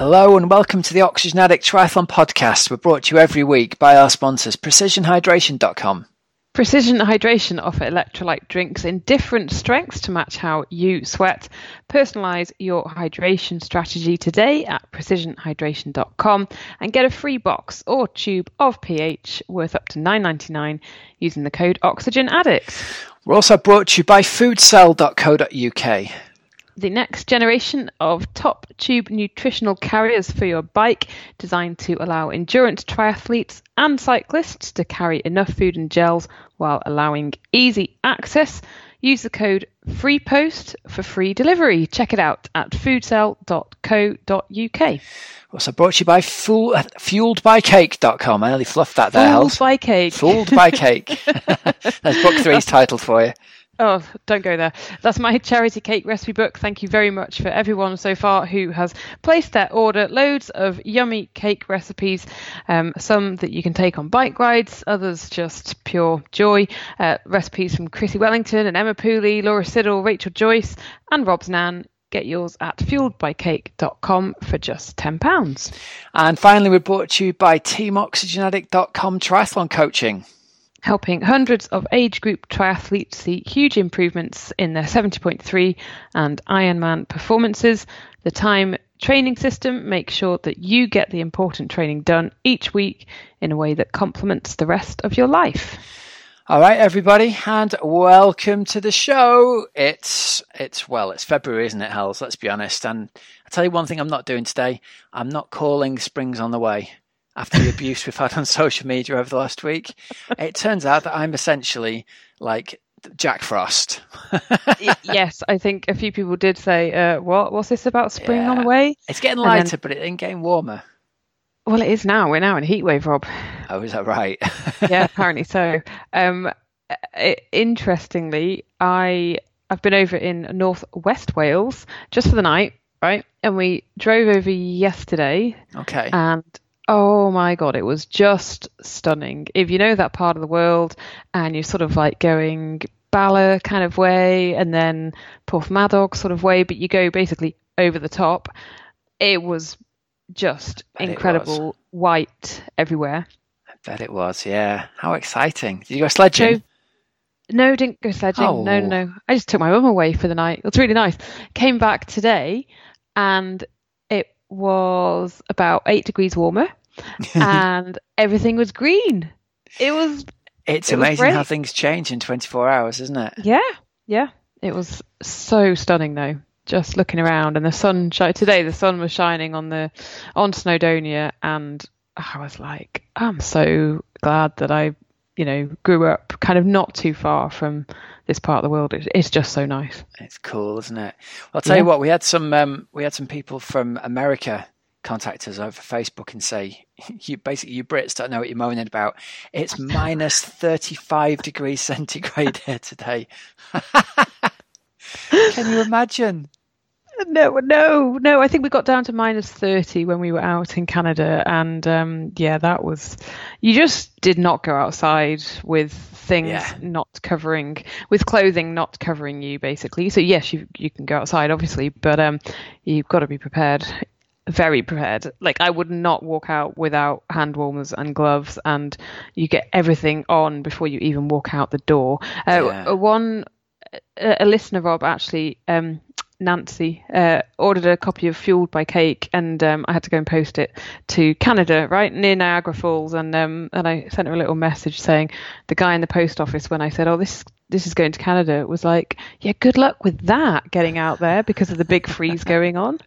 Hello and welcome to the Oxygen Addict Triathlon Podcast. We're brought to you every week by our sponsors, PrecisionHydration.com. Precision Hydration offer electrolyte drinks in different strengths to match how you sweat. Personalize your hydration strategy today at precisionhydration.com and get a free box or tube of pH worth up to $9.99 using the code Oxygen Addict. We're also brought to you by foodcell.co.uk the next generation of top tube nutritional carriers for your bike, designed to allow endurance triathletes and cyclists to carry enough food and gels while allowing easy access. Use the code FREEPOST for free delivery. Check it out at foodcell.co.uk. Also brought to you by Fool, uh, fueledbycake.com. I nearly fluffed that there. Fooled by cake. Fooled by cake. That's book three's title for you. Oh, don't go there. That's my charity cake recipe book. Thank you very much for everyone so far who has placed their order. Loads of yummy cake recipes, um, some that you can take on bike rides, others just pure joy. Uh, recipes from Chrissie Wellington and Emma Pooley, Laura Siddall, Rachel Joyce, and Rob's Nan. Get yours at fueledbycake.com for just £10. And finally, we're brought to you by TeamOxygenAddict.com Triathlon Coaching helping hundreds of age group triathletes see huge improvements in their 70.3 and Ironman performances. The time training system makes sure that you get the important training done each week in a way that complements the rest of your life. All right, everybody, and welcome to the show. It's it's well, it's February, isn't it, Hells? Let's be honest. And I tell you one thing, I'm not doing today. I'm not calling spring's on the way after the abuse we've had on social media over the last week. It turns out that I'm essentially like Jack Frost. yes, I think a few people did say, uh, "What? What's this about spring yeah. on the way?" It's getting lighter, then, but it ain't getting warmer. Well, it is now. We're now in a heat wave, Rob. Oh, is that right? yeah, apparently so. Um, it, interestingly, I I've been over in North West Wales just for the night, right? And we drove over yesterday. Okay. And Oh my god, it was just stunning. If you know that part of the world and you're sort of like going Bala kind of way and then Porthmadog sort of way, but you go basically over the top, it was just incredible was. white everywhere. I bet it was, yeah. How exciting. Did you go sledging? So, no, didn't go sledging. Oh. No, no, no. I just took my mum away for the night. It was really nice. Came back today and it was about eight degrees warmer and everything was green. It was. It's it amazing was how things change in 24 hours, isn't it? Yeah, yeah. It was so stunning, though. Just looking around, and the sun today. The sun was shining on the on Snowdonia, and I was like, I'm so glad that I, you know, grew up kind of not too far from this part of the world. It's just so nice. It's cool, isn't it? I'll tell yeah. you what. We had some um, we had some people from America contact us over Facebook and say, you basically, you Brits don't know what you're moaning about. It's minus 35 degrees centigrade here today. Can you imagine? No, no, no. I think we got down to minus 30 when we were out in Canada. And um, yeah, that was, you just did not go outside with things yeah. not covering, with clothing not covering you, basically. So yes, you, you can go outside, obviously, but um, you've got to be prepared very prepared. Like I would not walk out without hand warmers and gloves, and you get everything on before you even walk out the door. Uh, yeah. One, a, listener, Rob, actually, um, Nancy, uh, ordered a copy of Fueled by Cake, and um, I had to go and post it to Canada, right near Niagara Falls, and um, and I sent her a little message saying the guy in the post office when I said, "Oh, this this is going to Canada," was like, "Yeah, good luck with that getting out there because of the big freeze going on."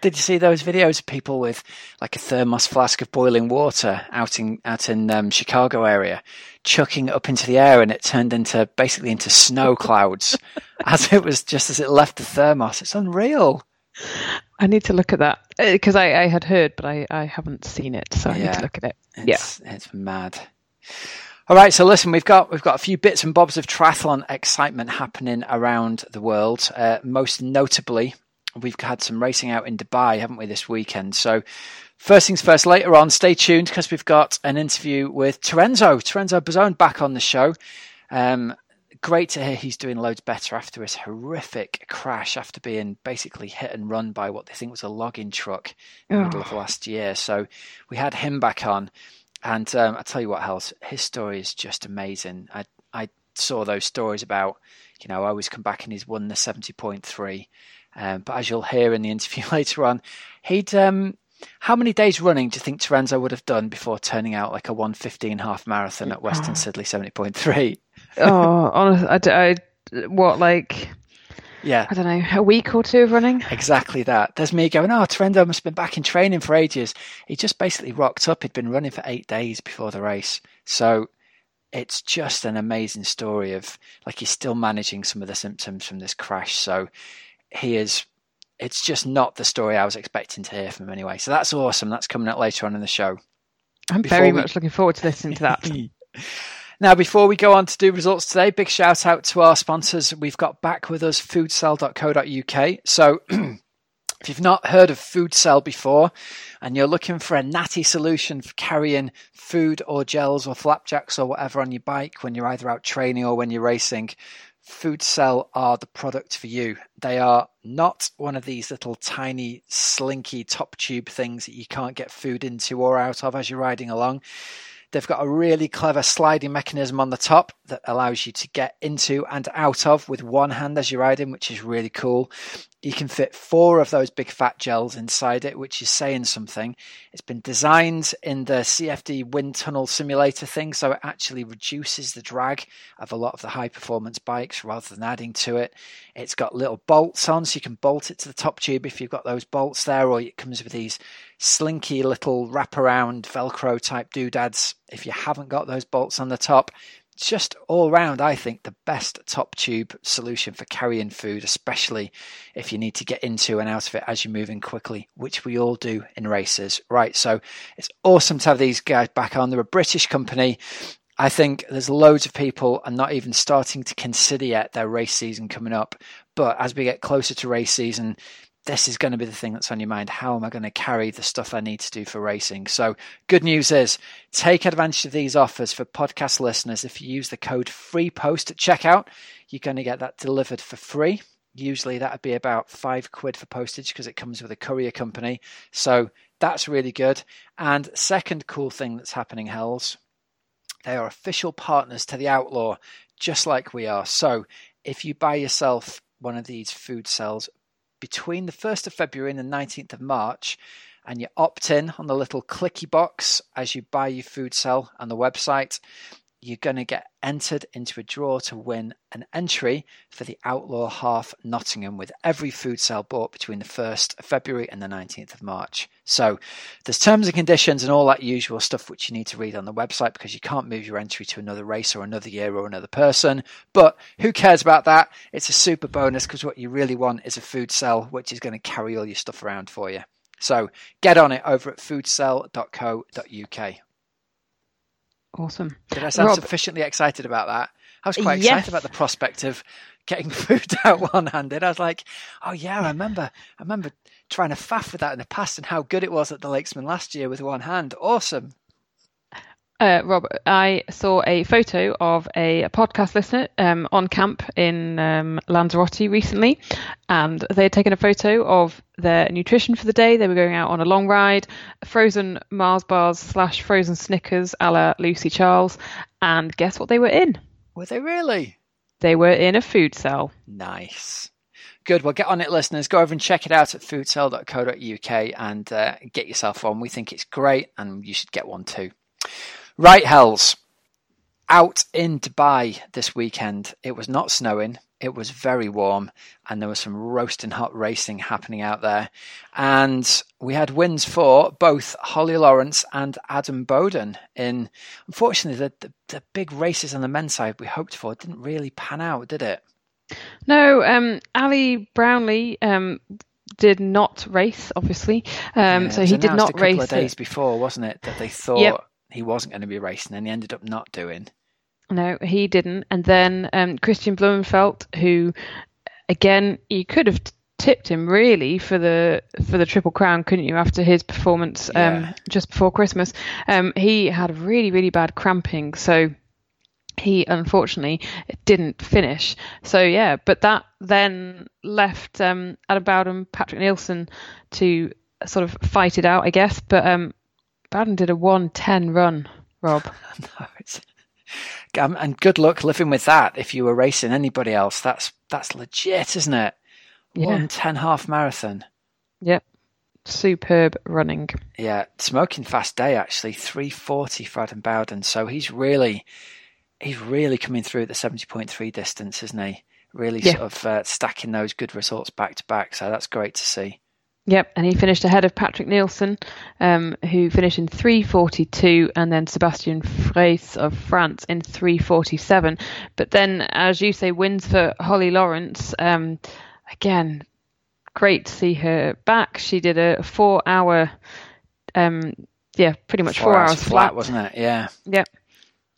Did you see those videos of people with like a thermos flask of boiling water out in out in um, Chicago area, chucking up into the air, and it turned into basically into snow clouds as it was just as it left the thermos. It's unreal. I need to look at that because uh, I, I, had heard, but I, I haven't seen it, so I yeah, need to look at it. It's, yeah, it's mad. All right, so listen, we've got we've got a few bits and bobs of triathlon excitement happening around the world. Uh, most notably, we've had some racing out in Dubai, haven't we, this weekend? So, first things first, later on, stay tuned because we've got an interview with Terenzo, Terenzo Bozzone back on the show. Um, great to hear he's doing loads better after his horrific crash after being basically hit and run by what they think was a logging truck in the middle of last year. So we had him back on. And um, I tell you what, Hells, his story is just amazing. I I saw those stories about, you know, I always come back and he's won the 70.3. Um, but as you'll hear in the interview later on, he'd um, how many days running do you think Terenzo would have done before turning out like a 115 half marathon at Western oh. Sydney 70.3? oh, honestly, I, I, what, like, yeah, I don't know, a week or two of running? Exactly that. There's me going, oh, Terenzo must have been back in training for ages. He just basically rocked up. He'd been running for eight days before the race. So it's just an amazing story of like he's still managing some of the symptoms from this crash. So he is it's just not the story I was expecting to hear from him anyway. So that's awesome. That's coming up later on in the show. I'm Before very we... much looking forward to listening to that. now, before we go on to do results today, big shout out to our sponsors. We've got back with us foodcell.co.uk. So if you've not heard of FoodCell before and you're looking for a natty solution for carrying food or gels or flapjacks or whatever on your bike when you're either out training or when you're racing, FoodCell are the product for you. They are not one of these little tiny, slinky top tube things that you can't get food into or out of as you're riding along. They've got a really clever sliding mechanism on the top that allows you to get into and out of with one hand as you're riding, which is really cool. You can fit four of those big fat gels inside it, which is saying something. It's been designed in the CFD wind tunnel simulator thing, so it actually reduces the drag of a lot of the high performance bikes rather than adding to it. It's got little bolts on, so you can bolt it to the top tube if you've got those bolts there, or it comes with these slinky little wraparound Velcro type doodads if you haven't got those bolts on the top just all round, I think, the best top tube solution for carrying food, especially if you need to get into and out of it as you're moving quickly, which we all do in races. Right. So it's awesome to have these guys back on. They're a British company. I think there's loads of people are not even starting to consider yet their race season coming up. But as we get closer to race season, this is going to be the thing that's on your mind. How am I going to carry the stuff I need to do for racing? So, good news is take advantage of these offers for podcast listeners. If you use the code FREEPOST at checkout, you're going to get that delivered for free. Usually that would be about five quid for postage because it comes with a courier company. So, that's really good. And second cool thing that's happening, Hells, they are official partners to the Outlaw, just like we are. So, if you buy yourself one of these food cells between the 1st of February and the 19th of March, and you opt in on the little clicky box as you buy your food cell on the website, you're going to get entered into a draw to win an entry for the Outlaw Half Nottingham with every food cell bought between the 1st of February and the 19th of March. So there's terms and conditions and all that usual stuff which you need to read on the website because you can't move your entry to another race or another year or another person. But who cares about that? It's a super bonus because what you really want is a food cell which is going to carry all your stuff around for you. So get on it over at foodcell.co.uk. Awesome. Did I sound Rob, sufficiently excited about that? I was quite excited about the prospect of getting food out one handed. I was like, oh yeah, I remember I remember trying to faff with that in the past and how good it was at the Lakesman last year with one hand. Awesome. Uh, Rob, I saw a photo of a, a podcast listener um, on camp in um, Lanzarote recently, and they had taken a photo of their nutrition for the day. They were going out on a long ride, frozen Mars bars slash frozen Snickers a la Lucy Charles, and guess what they were in? Were they really? They were in a food cell. Nice. Good. Well, get on it, listeners. Go over and check it out at foodcell.co.uk and uh, get yourself one. We think it's great, and you should get one too. Right, Hells. Out in Dubai this weekend. It was not snowing. It was very warm, and there was some roasting hot racing happening out there. And we had wins for both Holly Lawrence and Adam Bowden. In unfortunately, the, the, the big races on the men's side we hoped for didn't really pan out, did it? No, um, Ali Brownlee um, did not race, obviously. Um, yeah, so he did not a race. Of days before, wasn't it, that they thought yep he wasn't going to be racing, and he ended up not doing. No, he didn't. And then um, Kristian Blummenfelt, who, again, you could have tipped him really for the for the triple crown, couldn't you? After his performance um, just before Christmas, um, he had really really bad cramping, so he unfortunately didn't finish. So yeah, but that then left um, Adam Bowden, Patrick Nielsen to sort of fight it out, I guess. But um, Bowden did a 110 run, Rob. no, it's, um, and good luck living with that. If you were racing anybody else, that's that's legit, isn't it? Yeah. 110 half marathon. Yep. Superb running. Yeah, smoking fast day actually, 340 for Adam Bowden. So he's really he's really coming through at the 70.3 distance, isn't he? Really yeah. sort of uh, stacking those good results back to back. So that's great to see. Yep, and he finished ahead of Patrick Nielsen, um, who finished in 3:42, and then Sebastian Freys of France in 3:47. But then, as you say, wins for Holly Lawrence. Um, again, great to see her back. She did a four-hour, um, yeah, pretty much four, four hours, hours flat, flat, wasn't it? Yeah. Yep.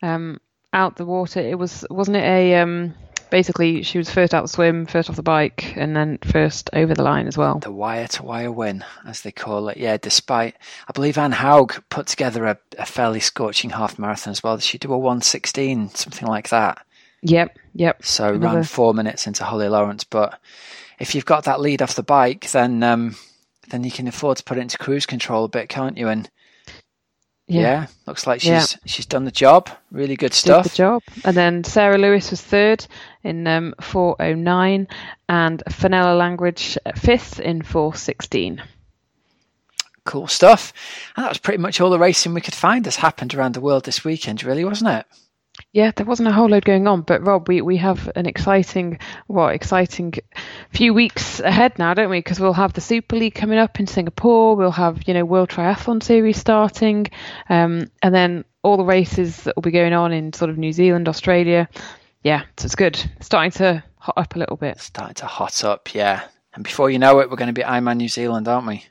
Um, out the water. It was wasn't it a um, basically she was first out the swim, first off the bike, and then first over the line as well. The wire to wire win, as they call it. Yeah, despite I believe Anne Haug put together a, a fairly scorching half marathon as well. Did she do a one sixteen, something like that? Yep, yep. So Another... ran four minutes into Holly Lawrence, but if you've got that lead off the bike, then um, then you can afford to put it into cruise control a bit, can't you? And yeah. yeah. looks like she's yeah. she's done the job. Really good stuff. Did the job. And then Sarah Lewis was third in um, 409, and Fenella Langridge fifth in 416. Cool stuff. And that was pretty much all the racing we could find has happened around the world this weekend, really, wasn't it? Yeah, there wasn't a whole load going on, but Rob, we, we have an exciting, what exciting few weeks ahead now, don't we? Because we'll have the Super League coming up in Singapore. We'll have you know World Triathlon Series starting, um, and then all the races that will be going on in sort of New Zealand, Australia. Yeah, so it's good. starting to hot up a little bit. Starting to hot up, yeah. And before you know it, we're going to be Ironman New Zealand, aren't we?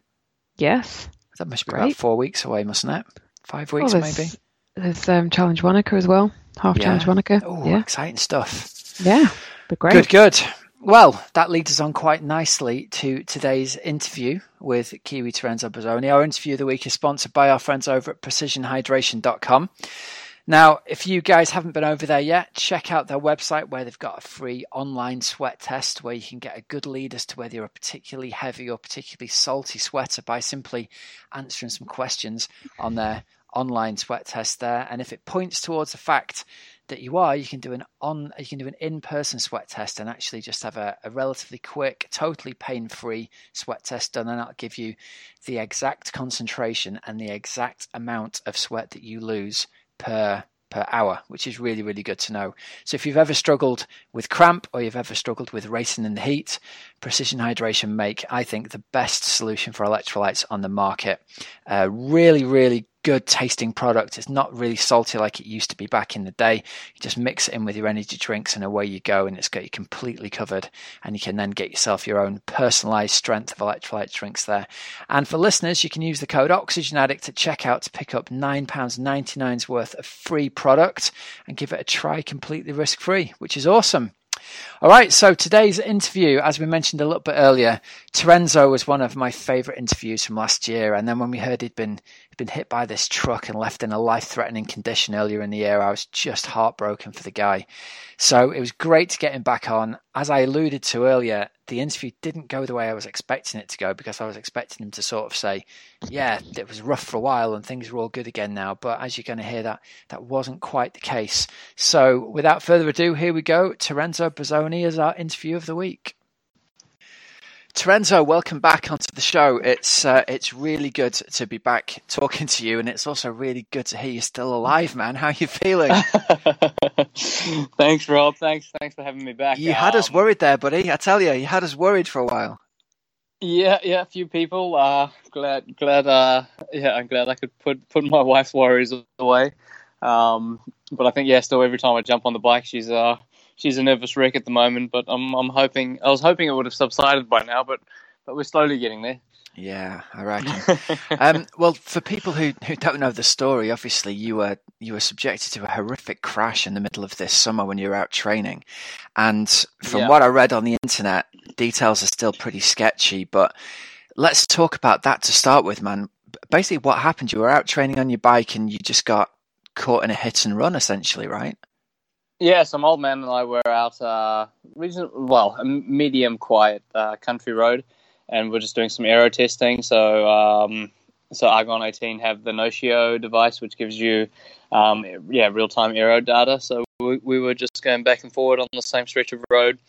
Yes. That must be Great. about four weeks away, mustn't it? Five weeks, well, maybe. There's um, Challenge Wanaka as well. Half yeah. Challenge Wanaka. Oh, yeah. exciting stuff. Yeah, but great. Good, good. Well, that leads us on quite nicely to today's interview with Kiwi Terenzo Bozzone. Our interview of the week is sponsored by our friends over at precisionhydration.com. Now, if you guys haven't been over there yet, check out their website where they've got a free online sweat test where you can get a good lead as to whether you're a particularly heavy or particularly salty sweater by simply answering some questions on their online sweat test there. And if it points towards the fact that you are, you can do an on you can do an in-person sweat test and actually just have a, a relatively quick, totally pain-free sweat test done, and that'll give you the exact concentration and the exact amount of sweat that you lose per per hour, which is really, really good to know. So if you've ever struggled with cramp or you've ever struggled with racing in the heat, Precision Hydration make, I think, the best solution for electrolytes on the market. Uh, really, really good tasting product. It's not really salty like it used to be back in the day. You just mix it in with your energy drinks and away you go, and it's got you completely covered. And you can then get yourself your own personalized strength of electrolyte drinks there. And for listeners, you can use the code Oxygen Addict at checkout to pick up £9.99's worth of free product and give it a try completely risk free, which is awesome. All right, so today's interview, as we mentioned a little bit earlier, Terenzo was one of my favourite interviews from last year. And then when we heard he'd been been hit by this truck and left in a life-threatening condition earlier in the year, I was just heartbroken for the guy. So it was great to get him back on. As I alluded to earlier, the interview didn't go the way I was expecting it to go because I was expecting him to sort of say, "Yeah, it was rough for a while and things are all good again now." But as you're going to hear, that that wasn't quite the case. So without further ado, here we go. Terenzo Bozzone is our interview of the week. Terenzo, welcome back onto the show. It's uh, it's really good to be back talking to you, and it's also really good to hear you're still alive, man. How are you feeling? thanks, Rob. Thanks, thanks for having me back. You um, had us um, worried there, buddy. I tell you, you had us worried for a while. Yeah, yeah, a few people. Uh, glad, glad. Uh, yeah, I'm glad I could put put my wife's worries away. Um, but I think yeah, still every time I jump on the bike, she's uh she's a nervous wreck at the moment. But I'm I'm hoping I was hoping it would have subsided by now, but but we're slowly getting there. Yeah, I reckon. um, well, for people who, who don't know the story, obviously you were you were subjected to a horrific crash in the middle of this summer when you were out training, and from yeah. what I read on the internet, details are still pretty sketchy. But let's talk about that to start with, man. Basically, what happened? You were out training on your bike and you just got caught in a hit and run, essentially, right? Yeah, some old man and I were out, uh, region, well, a medium quiet uh, country road, and we're just doing some aero testing. So, um, so Argon 18 have the Notio device, which gives you, um, yeah, real time aero data. So we, we, were just going back and forward on the same stretch of road,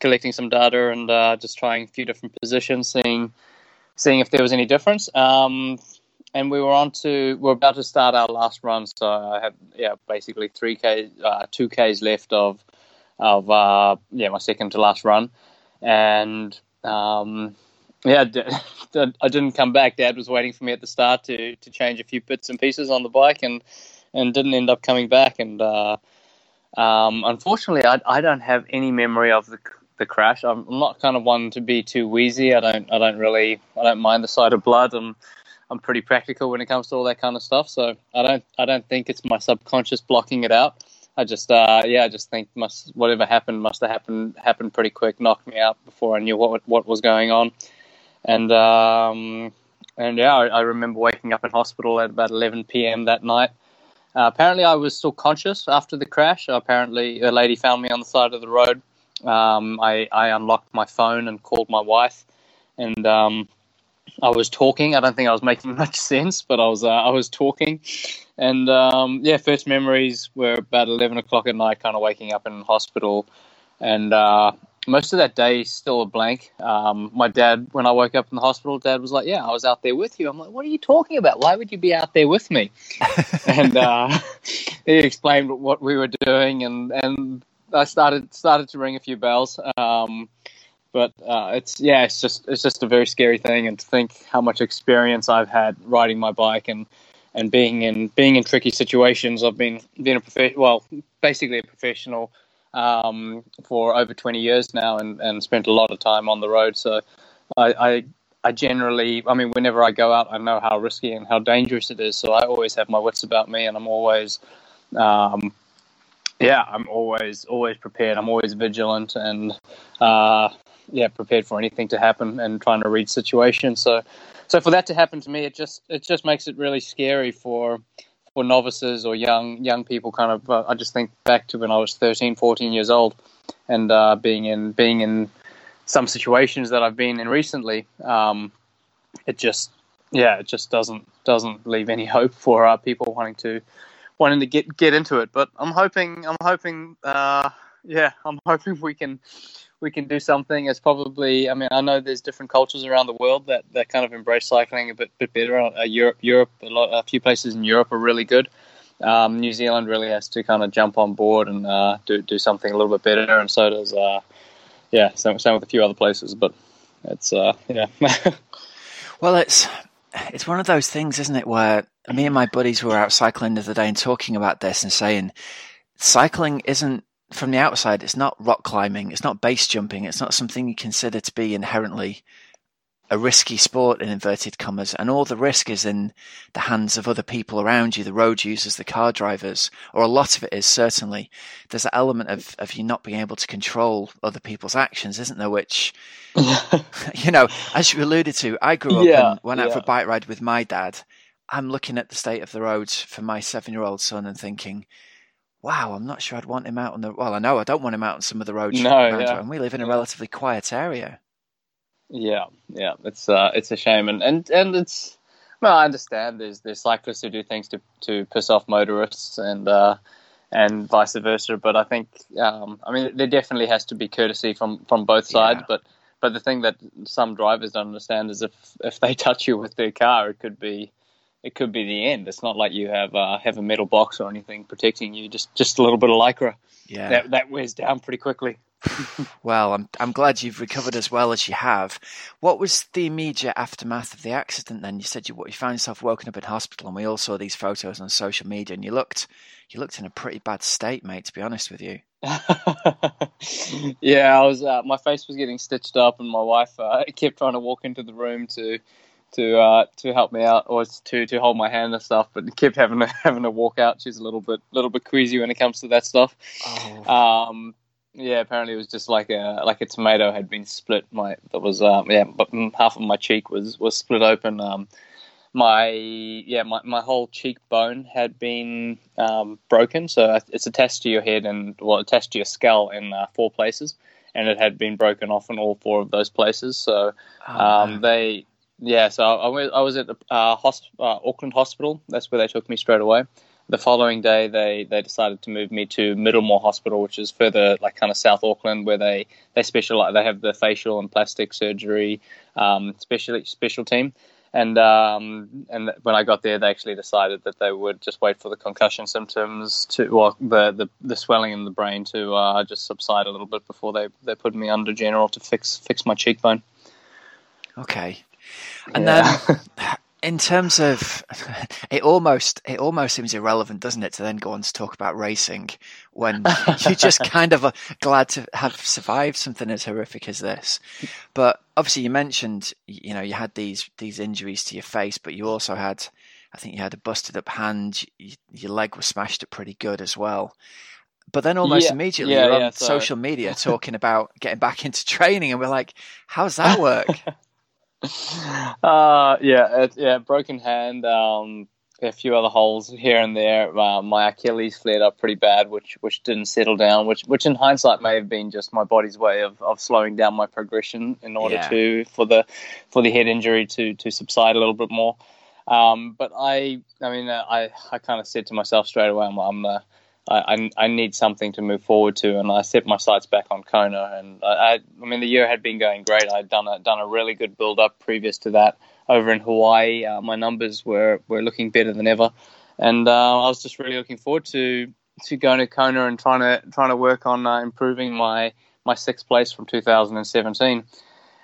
collecting some data and uh, just trying a few different positions, seeing seeing if there was any difference. Um, and we were on to we're about to start our last run, so I had yeah basically three k uh, two k's left of of uh, yeah my second to last run, and um, yeah I didn't come back. Dad was waiting for me at the start to to change a few bits and pieces on the bike, and and didn't end up coming back. And uh, um, unfortunately, I I don't have any memory of the the crash. I'm, I'm not kind of one to be too wheezy. I don't I don't really I don't mind the sight of blood and I'm pretty practical when it comes to all that kind of stuff. So I don't I don't think it's my subconscious blocking it out. I just uh, yeah, I just think must whatever happened must have happened happened pretty quick, knocked me out before I knew what what was going on, and um, and yeah, I, I, remember waking up in hospital at about 11 p.m. that night. Uh, apparently, I was still conscious after the crash. Apparently, a lady found me on the side of the road. Um, I, I unlocked my phone and called my wife, and um, I was talking. I don't think I was making much sense, but I was uh, I was talking, and um, yeah, first memories were about eleven o'clock at night, kind of waking up in hospital, and uh, most of that day still a blank. Um, my dad, when I woke up in the hospital, dad was like, "Yeah, I was out there with you." I'm like, "What are you talking about? Why would you be out there with me?" and uh, he explained what we were doing, and and I started started to ring a few bells. Um, but uh, it's yeah, it's just it's just a very scary thing, and to think how much experience I've had riding my bike and and being in being in tricky situations. I've been been a well, basically a professional um, for over twenty years now, and, and spent a lot of time on the road. So I, I I generally, I mean, whenever I go out, I know how risky and how dangerous it is. So I always have my wits about me, and I'm always, um, yeah, I'm always always prepared. I'm always vigilant, and uh, yeah prepared for anything to happen and trying to read situations. So so for that to happen to me, it just it just makes it really scary for for novices or young young people. Kind of, uh, I just think back to when I was 13, 14 years old, and uh, being in being in some situations that I've been in recently. Um, it just yeah, it just doesn't doesn't leave any hope for uh, people wanting to wanting to get get into it. But I'm hoping I'm hoping uh, yeah, I'm hoping we can we can do something. It's probably, I mean, I know there's different cultures around the world that, that kind of embrace cycling a bit, bit better. Uh, Europe, Europe, a, lot, a few places in Europe are really good. Um, New Zealand really has to kind of jump on board and uh, do do something a little bit better, and so does, uh, yeah, same, same with a few other places. But it's, uh, yeah. well, it's it's one of those things, isn't it, where me and my buddies were out cycling the other day and talking about this and saying cycling isn't from the outside, it's not rock climbing, it's not base jumping, it's not something you consider to be inherently a risky sport in inverted commas, and all the risk is in the hands of other people around you, the road users, the car drivers, or a lot of it is certainly. There's an element of, of you not being able to control other people's actions, isn't there? Which, you know, as you alluded to, I grew up yeah, and went out yeah. for a bike ride with my dad. I'm looking at the state of the roads for my seven year old son and thinking, wow, I'm not sure I'd want him out on the. Well, I know I don't want him out on some of the roads. No, yeah. and we live in a relatively quiet area. Yeah, yeah, it's uh, it's a shame, and and and it's. Well, I understand. There's there's cyclists who do things to to piss off motorists, and uh, and vice versa. But I think, um, I mean, there definitely has to be courtesy from from both sides. Yeah. But but the thing that some drivers don't understand is if if they touch you with their car, it could be it could be the end. It's not like you have uh, have a metal box or anything protecting you. Just just a little bit of lycra. Yeah, that that wears down pretty quickly. well, I'm I'm glad you've recovered as well as you have. What was the immediate aftermath of the accident? Then you said you you found yourself woken up in hospital, and we all saw these photos on social media, and you looked you looked in a pretty bad state, mate. To be honest with you. yeah, I was. Uh, my face was getting stitched up, and my wife uh, kept trying to walk into the room to to uh, to help me out or to to hold my hand and stuff, but kept having to having to walk out. She's a little bit little bit queasy when it comes to that stuff. Oh. Um, yeah, apparently it was just like a like a tomato had been split. My that was um, yeah, but half of my cheek was was split open. Um, my yeah my, my whole cheekbone had been um, broken. So it's attached to your head and well attached to your skull in uh, four places, and it had been broken off in all four of those places. So oh, um, they yeah. So I, was, I was at the uh, hosp- uh, Auckland Hospital. That's where they took me straight away. The following day, they, they decided to move me to Middlemore Hospital, which is further, like kind of South Auckland, where they they specialize. They have the facial and plastic surgery um, special special team. And um, and when I got there, they actually decided that they would just wait for the concussion symptoms to, well, the the, the swelling in the brain to uh, just subside a little bit before they, they put me under general to fix fix my cheekbone. Okay, and yeah. then in terms of it almost it almost seems irrelevant doesn't it to then go on to talk about racing when you're just kind of glad to have survived something as horrific as this but obviously you mentioned you know you had these these injuries to your face but you also had i think you had a busted up hand your leg was smashed up pretty good as well but then almost yeah, immediately yeah, you're on so. social media talking about getting back into training and we're like how's that work uh, yeah, it, yeah, broken hand, um, a few other holes here and there. Uh, my Achilles flared up pretty bad, which which didn't settle down. Which which in hindsight may have been just my body's way of, of slowing down my progression in order yeah. to for the for the head injury to to subside a little bit more. Um, but I, I mean, uh, I I kind of said to myself straight away, I'm, I'm uh, I, I, need something to move forward to, and I set my sights back on Kona. And I, I mean, the year had been going great. I'd done a done a really good build up previous to that over in Hawaii. Uh, my numbers were, were looking better than ever, and uh, I was just really looking forward to to going to Kona and trying to trying to work on uh, improving my my sixth place from 2017.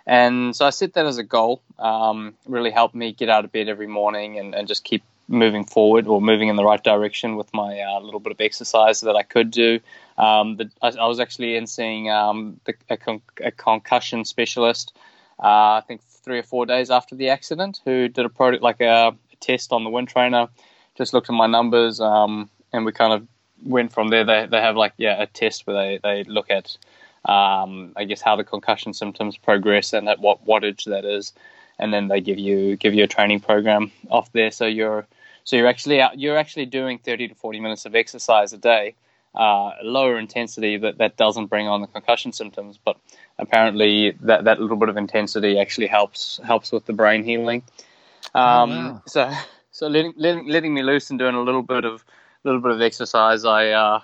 And so I set that as a goal. Um, really helped me get out of bed every morning and, and just keep moving forward or moving in the right direction with my uh, little bit of exercise that I could do. Um, the, I, I, was actually in seeing um, the, a, con- a, concussion specialist. Uh, I think three or four days after the accident, who did a product like a, a test on the wind trainer. Just looked at my numbers, um, and we kind of went from there. They they have like yeah a test where they they look at um, I guess how the concussion symptoms progress and at what wattage that is and then they give you give you a training program off there. So you're so you're actually out, you're actually doing 30 to 40 minutes of exercise a day, uh, lower intensity that that doesn't bring on the concussion symptoms, but apparently that that little bit of intensity actually helps helps with the brain healing. Um, oh, wow. So so letting, letting letting me loose and doing a little bit of little bit of exercise, I. Uh,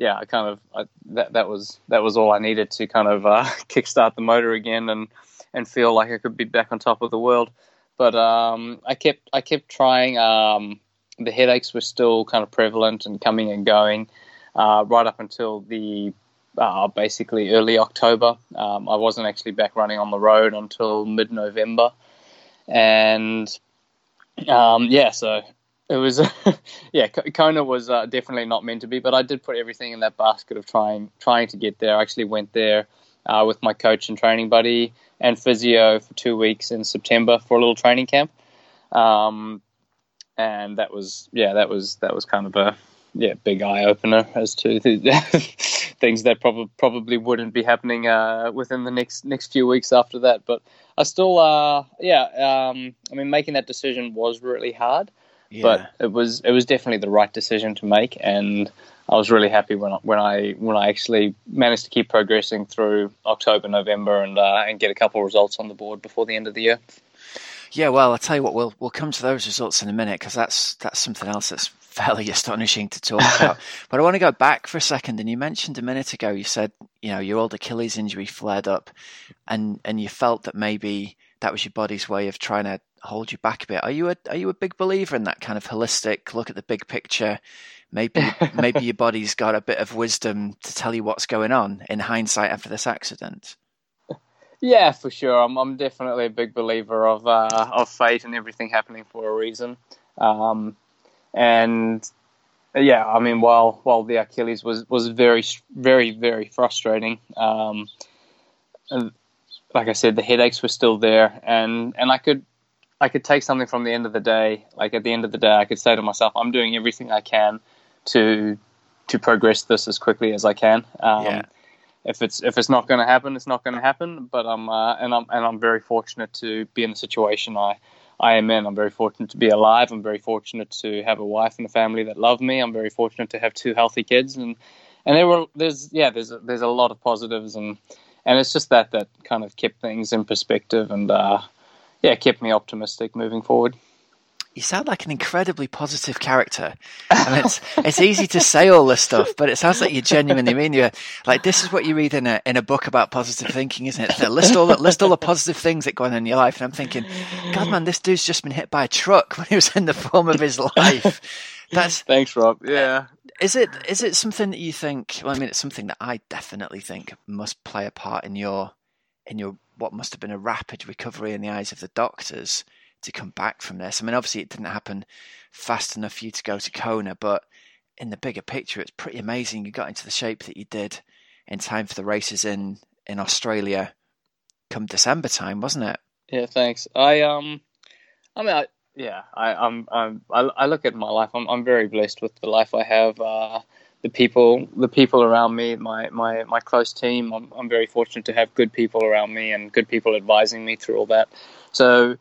yeah, I kind of I, that that was that was all I needed to kind of uh, kickstart the motor again and and feel like I could be back on top of the world. But um, I kept I kept trying. Um, the headaches were still kind of prevalent and coming and going uh, right up until the uh, basically early October. Um, I wasn't actually back running on the road until mid November, and um, yeah, so it was yeah Kona was uh, definitely not meant to be, but I did put everything in that basket of trying trying to get there. I actually went there uh, with my coach and training buddy and physio for two weeks in September for a little training camp. Um, and that was yeah, that was that was kind of a yeah big eye opener as to things that probably probably wouldn't be happening uh, within the next next few weeks after that. But I still uh, yeah um, I mean making that decision was really hard, yeah. but it was it was definitely the right decision to make and. I was really happy when I, when I when I actually managed to keep progressing through October, November, and uh, and get a couple of results on the board before the end of the year. Yeah, well, I'll tell you what, we'll we'll come to those results in a minute because that's that's something else that's fairly astonishing to talk about. but I want to go back for a second, and you mentioned a minute ago, you said you know your old Achilles injury flared up, and and you felt that maybe that was your body's way of trying to hold you back a bit. Are you a are you a big believer in that kind of holistic look at the big picture? Maybe maybe your body's got a bit of wisdom to tell you what's going on in hindsight after this accident. Yeah, for sure. I'm I'm definitely a big believer of uh, of fate and everything happening for a reason. Um, and yeah, I mean, while while the Achilles was was very very very frustrating. Um, like I said, the headaches were still there, and and I could I could take something from the end of the day. Like at the end of the day, I could say to myself, I'm doing everything I can to to progress this as quickly as I can. Um, yeah. If it's if it's not going to happen, it's not going to happen. But I'm uh, and I'm and I'm very fortunate to be in the situation I I am in. I'm very fortunate to be alive. I'm very fortunate to have a wife and a family that love me. I'm very fortunate to have two healthy kids, and and there were there's yeah there's there's a lot of positives, and and it's just that that kind of kept things in perspective, and uh, yeah, kept me optimistic moving forward you sound like an incredibly positive character. And it's it's easy to say all this stuff, but it sounds like you genuinely mean you like this is what you read in a in a book about positive thinking, isn't it? List all the, list all the positive things that go on in your life. And I'm thinking, God, man, this dude's just been hit by a truck when he was in the form of his life. That's thanks, Rob. Yeah. Is it is it something that you think? Well, I mean, it's something that I definitely think must play a part in your in your what must have been a rapid recovery in the eyes of the doctors to come back from this. I mean, obviously, it didn't happen fast enough for you to go to Kona, but in the bigger picture, it's pretty amazing you got into the shape that you did in time for the races in in Australia come December time, wasn't it? Yeah, thanks. I um, I mean, I, yeah, I, I'm, I'm, I, I look at my life. I'm, I'm very blessed with the life I have. Uh, the people, the people around me, my, my, my close team. I'm, I'm very fortunate to have good people around me and good people advising me through all that. So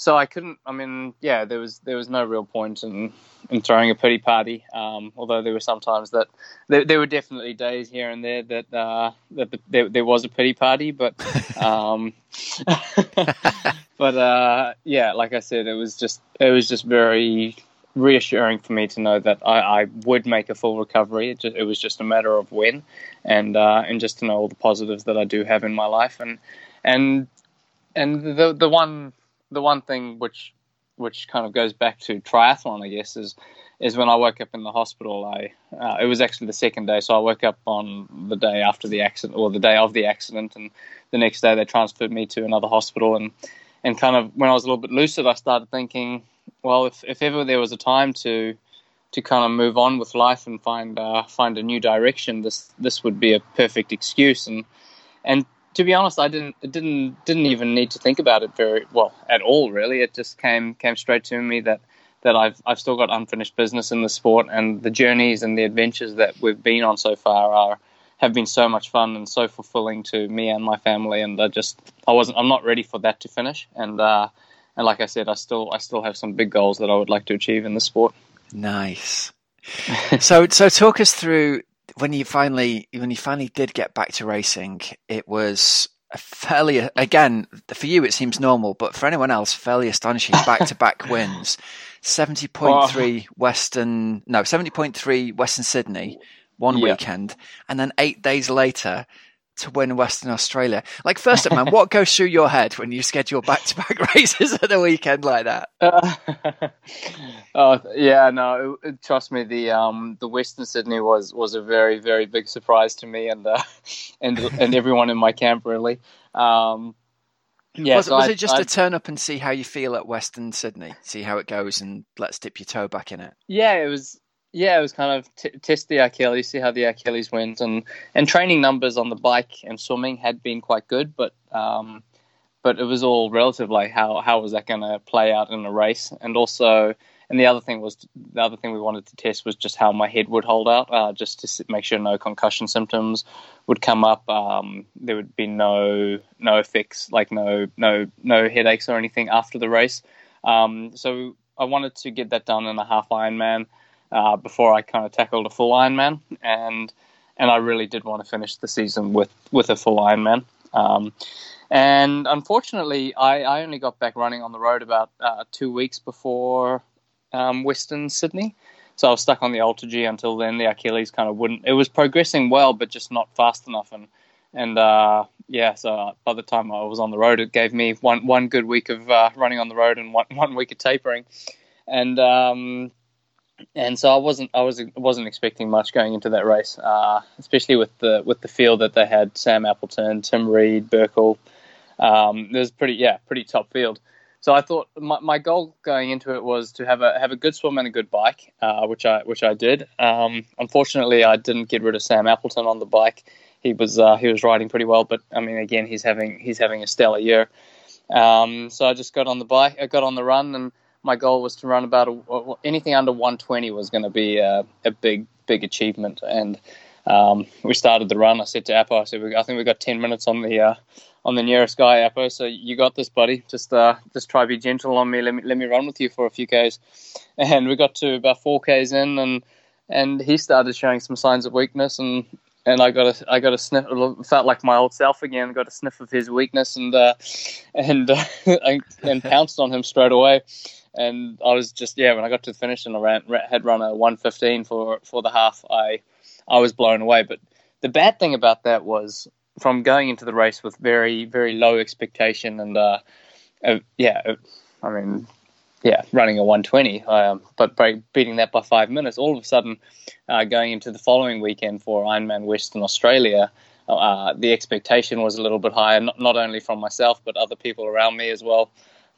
so I couldn't. I mean, yeah, there was there was no real point in in throwing a pity party. Um, although there were sometimes that there, there, were definitely days here and there that uh, that the, there, there, was a pity party, but um, but uh, yeah, like I said, it was just it was just very reassuring for me to know that I, I would make a full recovery. It, just, it was just a matter of when, and uh, and just to know all the positives that I do have in my life, and and and the the one the one thing which which kind of goes back to triathlon, I guess, is is when I woke up in the hospital. I uh, it was actually the second day, so I woke up on the day after the accident or the day of the accident, and the next day they transferred me to another hospital. And and kind of when I was a little bit lucid, I started thinking, well, if if ever there was a time to to kind of move on with life and find uh, find a new direction, this this would be a perfect excuse. And and to be honest, I didn't didn't didn't even need to think about it very well at all. Really, it just came came straight to me that that I've I've still got unfinished business in the sport, and the journeys and the adventures that we've been on so far are have been so much fun and so fulfilling to me and my family. And I just I wasn't I'm not ready for that to finish. And uh, and like I said, I still I still have some big goals that I would like to achieve in the sport. Nice. so so talk us through when you finally when you finally did get back to racing, it was a fairly again for you it seems normal, but for anyone else, fairly astonishing back to back wins. Seventy point three Western no seventy point three Western Sydney one yeah. weekend, and then eight days later to win Western Australia. Like, first up, man, what goes through your head when you schedule back to back races at the weekend like that? Uh, oh yeah, no, it, trust me, the um the Western Sydney was was a very very big surprise to me and uh, and and everyone in my camp really. Um, yeah, was, so was I, it just I, to turn up and see how you feel at Western Sydney, see how it goes, and let's dip your toe back in it? Yeah, it was yeah, it was kind of t- test the Achilles, see how the Achilles went, and and training numbers on the bike and swimming had been quite good, but um, but it was all relative. Like how how was that going to play out in a race, and also. And the other thing was the other thing we wanted to test was just how my head would hold out, uh, just to make sure no concussion symptoms would come up. Um, there would be no no effects, like no no no headaches or anything after the race. Um, so I wanted to get that done in a half Ironman uh, before I kind of tackled a full Ironman, and and I really did want to finish the season with with a full Ironman. Um, and unfortunately, I, I only got back running on the road about uh, two weeks before um, Western Sydney. So I was stuck on the AlterG until then. The Achilles kind of wouldn't. It was progressing well, but just not fast enough. And and uh, yeah, so by the time I was on the road, it gave me one one good week of uh, running on the road and one one week of tapering. And um, and so I wasn't I was wasn't expecting much going into that race, uh, especially with the with the field that they had: Sam Appleton, Tim Reed, Burkle. Um, it was pretty yeah pretty top field. So I thought my, my goal going into it was to have a have a good swim and a good bike, uh, which I which I did. Um, unfortunately, I didn't get rid of Sam Appleton on the bike. He was uh, he was riding pretty well, but I mean again he's having he's having a stellar year. Um, so I just got on the bike, I got on the run and my goal was to run about a, anything under 120 was going to be a, a, big big achievement and um, we started the run I said to Appo I said I think we got 10 minutes on the uh, on the nearest guy Appo. So you got this, buddy. Just uh, just try be gentle on me. Let me let me run with you for a few k's. And we got to about four k's in, and and he started showing some signs of weakness, and and I got a I got a sniff. Felt like my old self again. Got a sniff of his weakness, and uh, and uh, and pounced on him straight away. And I was just yeah. When I got to the finish and I ran had run a one fifteen for for the half, I I was blown away. But the bad thing about that was from going into the race with very very low expectation and uh, uh yeah, uh, I mean yeah, running a 120, um, but beating that by five minutes. All of a sudden, uh, going into the following weekend for Ironman Western Australia, uh, the expectation was a little bit higher, not, not only from myself, but other people around me as well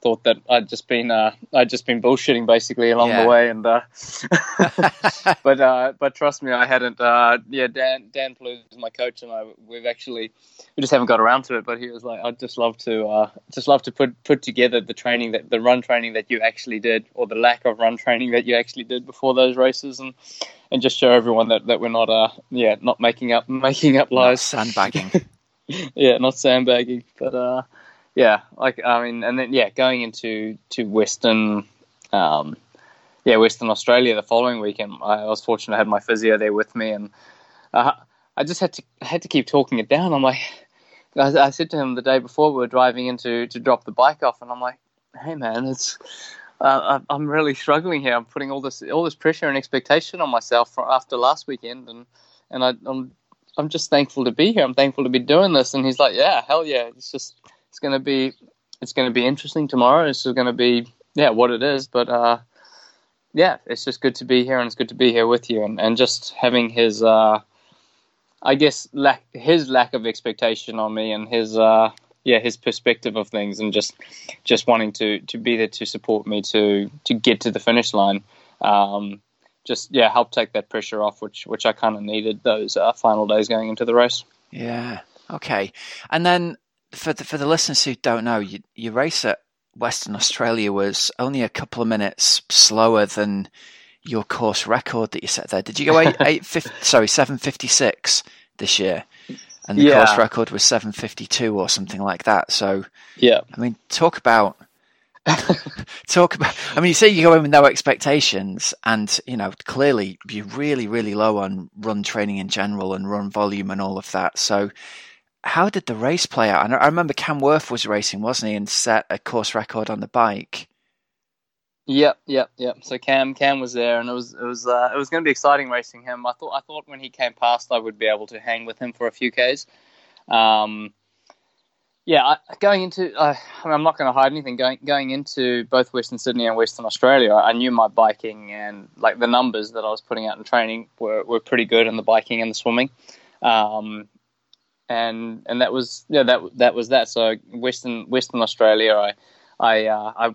thought that I'd just been uh, I'd just been bullshitting basically along yeah. the way, and uh, but uh, but trust me, I hadn't. Uh, yeah, Dan Dan Plews is my coach, and I we've actually we just haven't got around to it. But he was like, I'd just love to uh, just love to put put together the training that the run training that you actually did, or the lack of run training that you actually did before those races, and and just show everyone that, that we're not uh yeah not making up making up lies, not sandbagging. yeah, not sandbagging, but uh yeah, like I mean, and then yeah, going into to Western, um, yeah, Western Australia the following weekend, I was fortunate I had my physio there with me, and uh, I just had to had to keep talking it down. I'm like, I, I said to him the day before we were driving in to, drop the bike off, and I'm like, hey man, it's uh, I'm really struggling here. I'm putting all this all this pressure and expectation on myself after last weekend, and and I, I'm I'm just thankful to be here. I'm thankful to be doing this. And he's like, yeah, hell yeah, it's just it's going to be it's to be interesting tomorrow. It's going to be yeah what it is, but uh, yeah, it's just good to be here and it's good to be here with you and, and just having his uh, I guess lack his lack of expectation on me and his uh, yeah his perspective of things and just just wanting to to be there to support me to to get to the finish line. Um, just yeah, help take that pressure off, which which I kind of needed those uh, final days going into the race. Yeah. Okay. And then for the, for the listeners who don't know, you, your race at Western Australia was only a couple of minutes slower than your course record that you set there. Did you go eight, eight 50, sorry seven fifty six this year, and the yeah. course record was seven fifty two or something like that. So yeah, I mean, talk about talk about. I mean, you say you go in with no expectations, and you know clearly you're really really low on run training in general and run volume and all of that. So how did the race play out? And I remember Cam Wurf was racing, wasn't he, and set a course record on the bike. Yep, yep, yep. So Cam, Cam was there, and it was it was uh, it was going to be exciting racing him. I thought I thought when he came past, I would be able to hang with him for a few k's. Um, yeah, I, going into I I'm not going to hide anything. Going going into both Western Sydney and Western Australia, I knew my biking and like the numbers that I was putting out in training were, were pretty good in the biking and the swimming. Um, and and that was yeah that that was that. So Western Western Australia, I I uh, I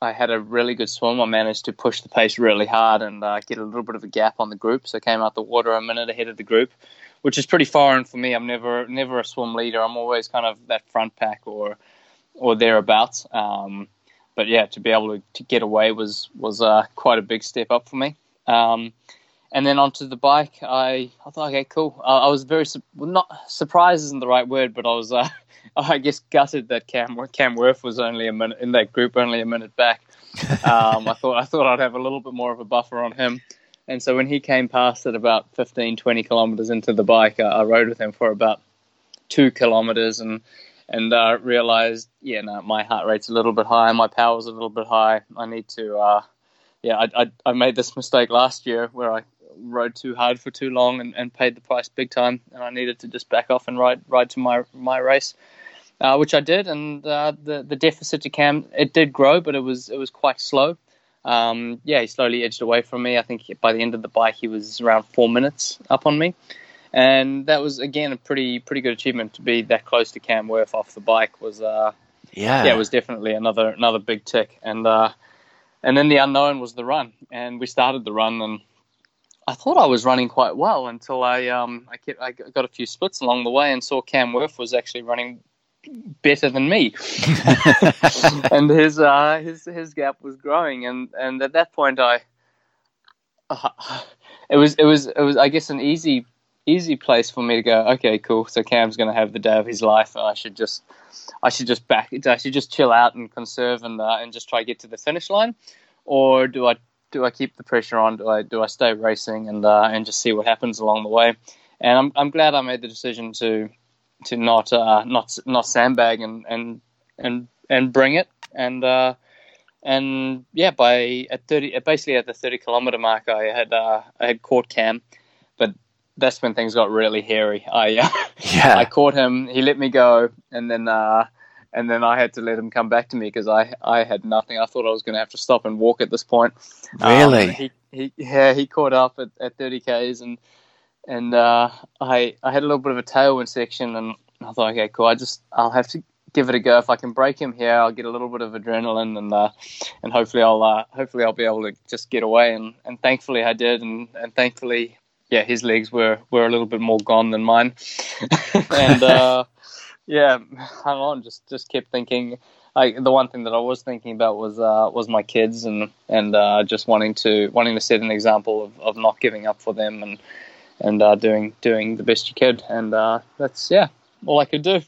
I had a really good swim. I managed to push the pace really hard and uh, get a little bit of a gap on the group. So I came out the water a minute ahead of the group, which is pretty foreign for me. I'm never never a swim leader. I'm always kind of that front pack or or thereabouts. Um, but yeah, to be able to, to get away was was uh, quite a big step up for me. Um, and then onto the bike, I, I thought, okay, cool. Uh, I was very well, not surprised isn't the right word, but I was, uh, I guess, gutted that Cam Cam Wurf was only a minute in that group, only a minute back. Um, I thought I thought I'd have a little bit more of a buffer on him, and so when he came past at about 15, 20 kilometers into the bike, I, I rode with him for about two kilometers and and uh, realized, yeah, no, my heart rate's a little bit high, my power's a little bit high. I need to, uh, yeah, I, I, I made this mistake last year where I rode too hard for too long and, and paid the price big time. And I needed to just back off and ride ride to my my race, uh, which I did. And uh, the the deficit to Cam it did grow, but it was it was quite slow. Um, yeah, he slowly edged away from me. I think by the end of the bike, he was around four minutes up on me, and that was again a pretty pretty good achievement to be that close to Cam Wurf off the bike. Was uh, yeah, yeah, it was definitely another another big tick. And uh, and then the unknown was the run, and we started the run and I thought I was running quite well until I um I, kept, I got a few splits along the way and saw Cam Wurf was actually running better than me, and his uh, his his gap was growing, and and at that point I. Uh, it was it was it was I guess an easy easy place for me to go. Okay, cool. So Cam's going to have the day of his life, and I should just, I should just back, it I should just chill out and conserve and uh, and just try to get to the finish line, or do I do I keep the pressure on? Do I do I stay racing and uh, and just see what happens along the way? And I'm I'm glad I made the decision to to not uh, not not sandbag and and and and bring it and uh, and yeah by at 30 basically at the 30 kilometer mark I had uh, I had caught Cam but that's when things got really hairy I uh, yeah I caught him he let me go and then uh, and then I had to let him come back to me because I I had nothing I thought I was going to have to stop and walk at this point really um, he, he yeah he caught up at, at 30 k's and and uh, I I had a little bit of a tailwind section, and I thought, okay, cool. I just I'll have to give it a go. If I can break him here, I'll get a little bit of adrenaline, and uh, and hopefully I'll uh, hopefully I'll be able to just get away. And, and thankfully I did, and, and thankfully, yeah, his legs were, were a little bit more gone than mine, and yeah, hung on, just just kept thinking. I, the one thing that I was thinking about was uh, was my kids and and uh, just wanting to wanting to set an example of, of not giving up for them and and uh, doing doing the best you could. And uh, that's yeah, all I could do.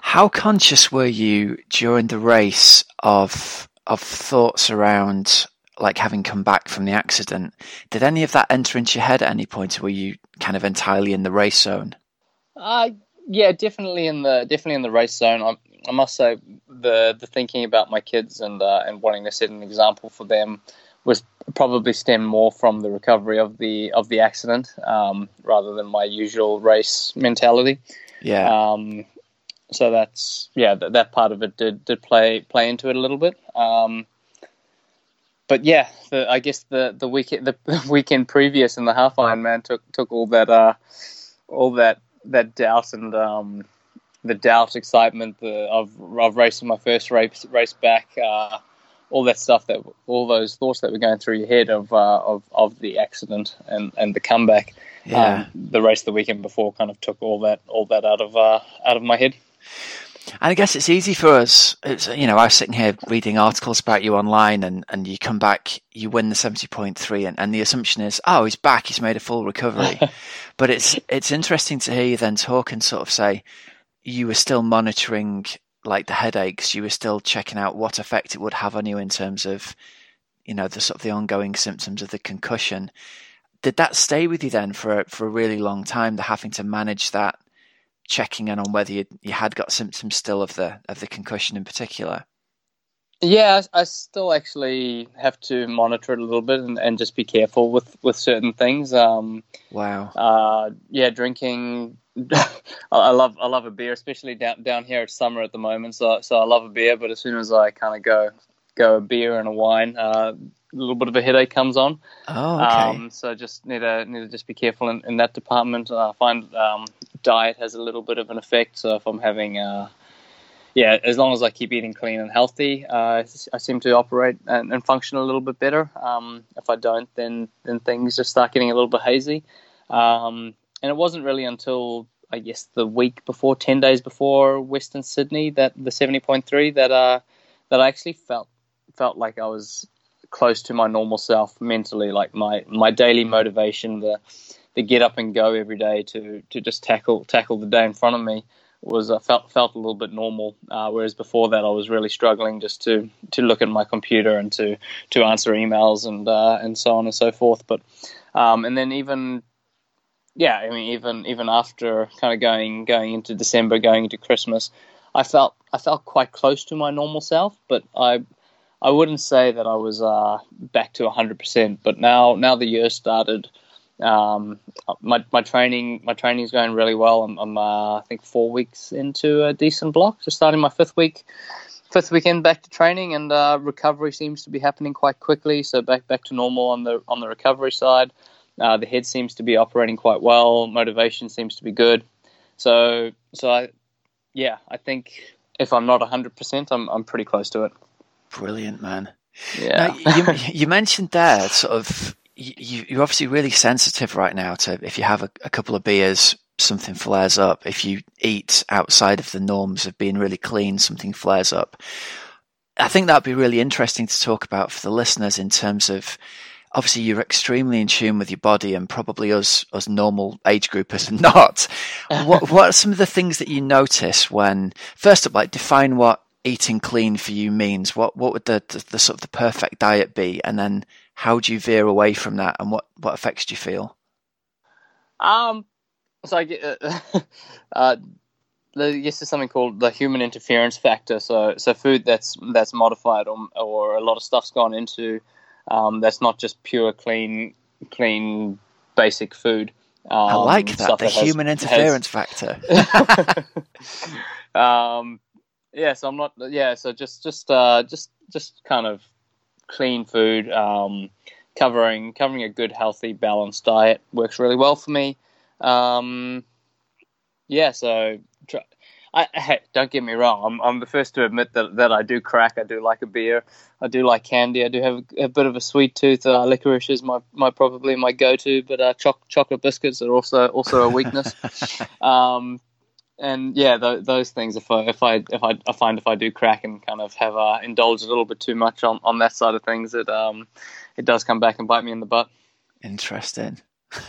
How conscious were you during the race of of thoughts around like having come back from the accident? Did any of that enter into your head at any point? Or were you kind of entirely in the race zone? Uh yeah, definitely in the definitely in the race zone. I, I must say the the thinking about my kids and uh, and wanting to set an example for them was probably stemmed more from the recovery of the of the accident um, rather than my usual race mentality. Yeah. Um, so that's yeah, that, that part of it did did play play into it a little bit. Um, but yeah, the, I guess the the weekend the weekend previous in the half Ironman took took all that uh, all that that doubt and um, the doubt, excitement the, of of racing my first race race back. Uh, all that stuff that all those thoughts that were going through your head of uh, of of the accident and and the comeback. Yeah. Um, the race the weekend before kind of took all that all that out of uh, out of my head. And I guess it's easy for us. It's you know I was sitting here reading articles about you online, and, and you come back, you win the seventy point three, and, and the assumption is, oh, he's back, he's made a full recovery. but it's it's interesting to hear you then talk and sort of say you were still monitoring like the headaches, you were still checking out what effect it would have on you in terms of, you know, the sort of the ongoing symptoms of the concussion. Did that stay with you then for for a really long time? The having to manage that, checking in on whether you you had got symptoms still of the of the concussion in particular. Yeah, I still actually have to monitor it a little bit and, and just be careful with, with certain things. Um, wow. Uh, yeah, drinking I love I love a beer, especially down down here. It's summer at the moment, so so I love a beer. But as soon as I kind of go go a beer and a wine, uh, little bit of a headache comes on. Oh, okay. Um, so just need to need to just be careful in, in that department. I find um, diet has a little bit of an effect. So if I'm having uh, yeah, as long as I keep eating clean and healthy, uh, I seem to operate and, and, function a little bit better. Um, if I don't, then then things just start getting a little bit hazy. Um, and it wasn't really until I guess the week before, ten days before Western Sydney, that the seventy point three that uh that I actually felt felt like I was close to my normal self mentally, like my my daily motivation, the the get up and go every day to to just tackle tackle the day in front of me was uh, felt felt a little bit normal. Uh, whereas before that, I was really struggling just to to look at my computer and to to answer emails and uh, and so on and so forth. But um, and then even yeah, I mean, even even after kind of going going into December, going into Christmas, I felt I felt quite close to my normal self, but I I wouldn't say that I was uh, back to hundred percent. But now now the year started, um, my my training my training is going really well. I'm, I'm uh, I think four weeks into a decent block, just starting my fifth week. Fifth weekend back to training and uh, recovery seems to be happening quite quickly. So back back to normal on the on the recovery side. Uh, the head seems to be operating quite well. Motivation seems to be good. So, so I, yeah, I think if I'm not 100%, I'm, I'm pretty close to it. Brilliant, man. Yeah. Now, you, you mentioned there sort of, you, you're obviously really sensitive right now to if you have a, a couple of beers, something flares up. If you eat outside of the norms of being really clean, something flares up. I think that'd be really interesting to talk about for the listeners in terms of obviously you're extremely in tune with your body, and probably us as normal age groupers are not. what what are some of the things that you notice when first up, like define what eating clean for you means? What what would the, the, the sort of the perfect diet be, and then how do you veer away from that, and what what effects do you feel? Um, so I get uh, uh, yes, there's something called the human interference factor. So so food that's that's modified or or a lot of stuff's gone into um, that's not just pure clean clean basic food. Um, I like that the that human has, interference has, factor. um, yeah, so I'm not. Yeah, so just just uh, just just kind of clean food, um, covering covering a good, healthy, balanced diet works really well for me. Um, yeah, so try, I, hey, don't get me wrong. I'm, I'm the first to admit that, that I do crack. I do like a beer. I do like candy. I do have a, a bit of a sweet tooth. Uh, licorice is my, my probably my go-to, but uh, cho- chocolate biscuits are also also a weakness. um, and yeah, th- those things. If I if I if I, I find if I do crack and kind of have uh, indulged a little bit too much on, on that side of things, it um it does come back and bite me in the butt. Interesting.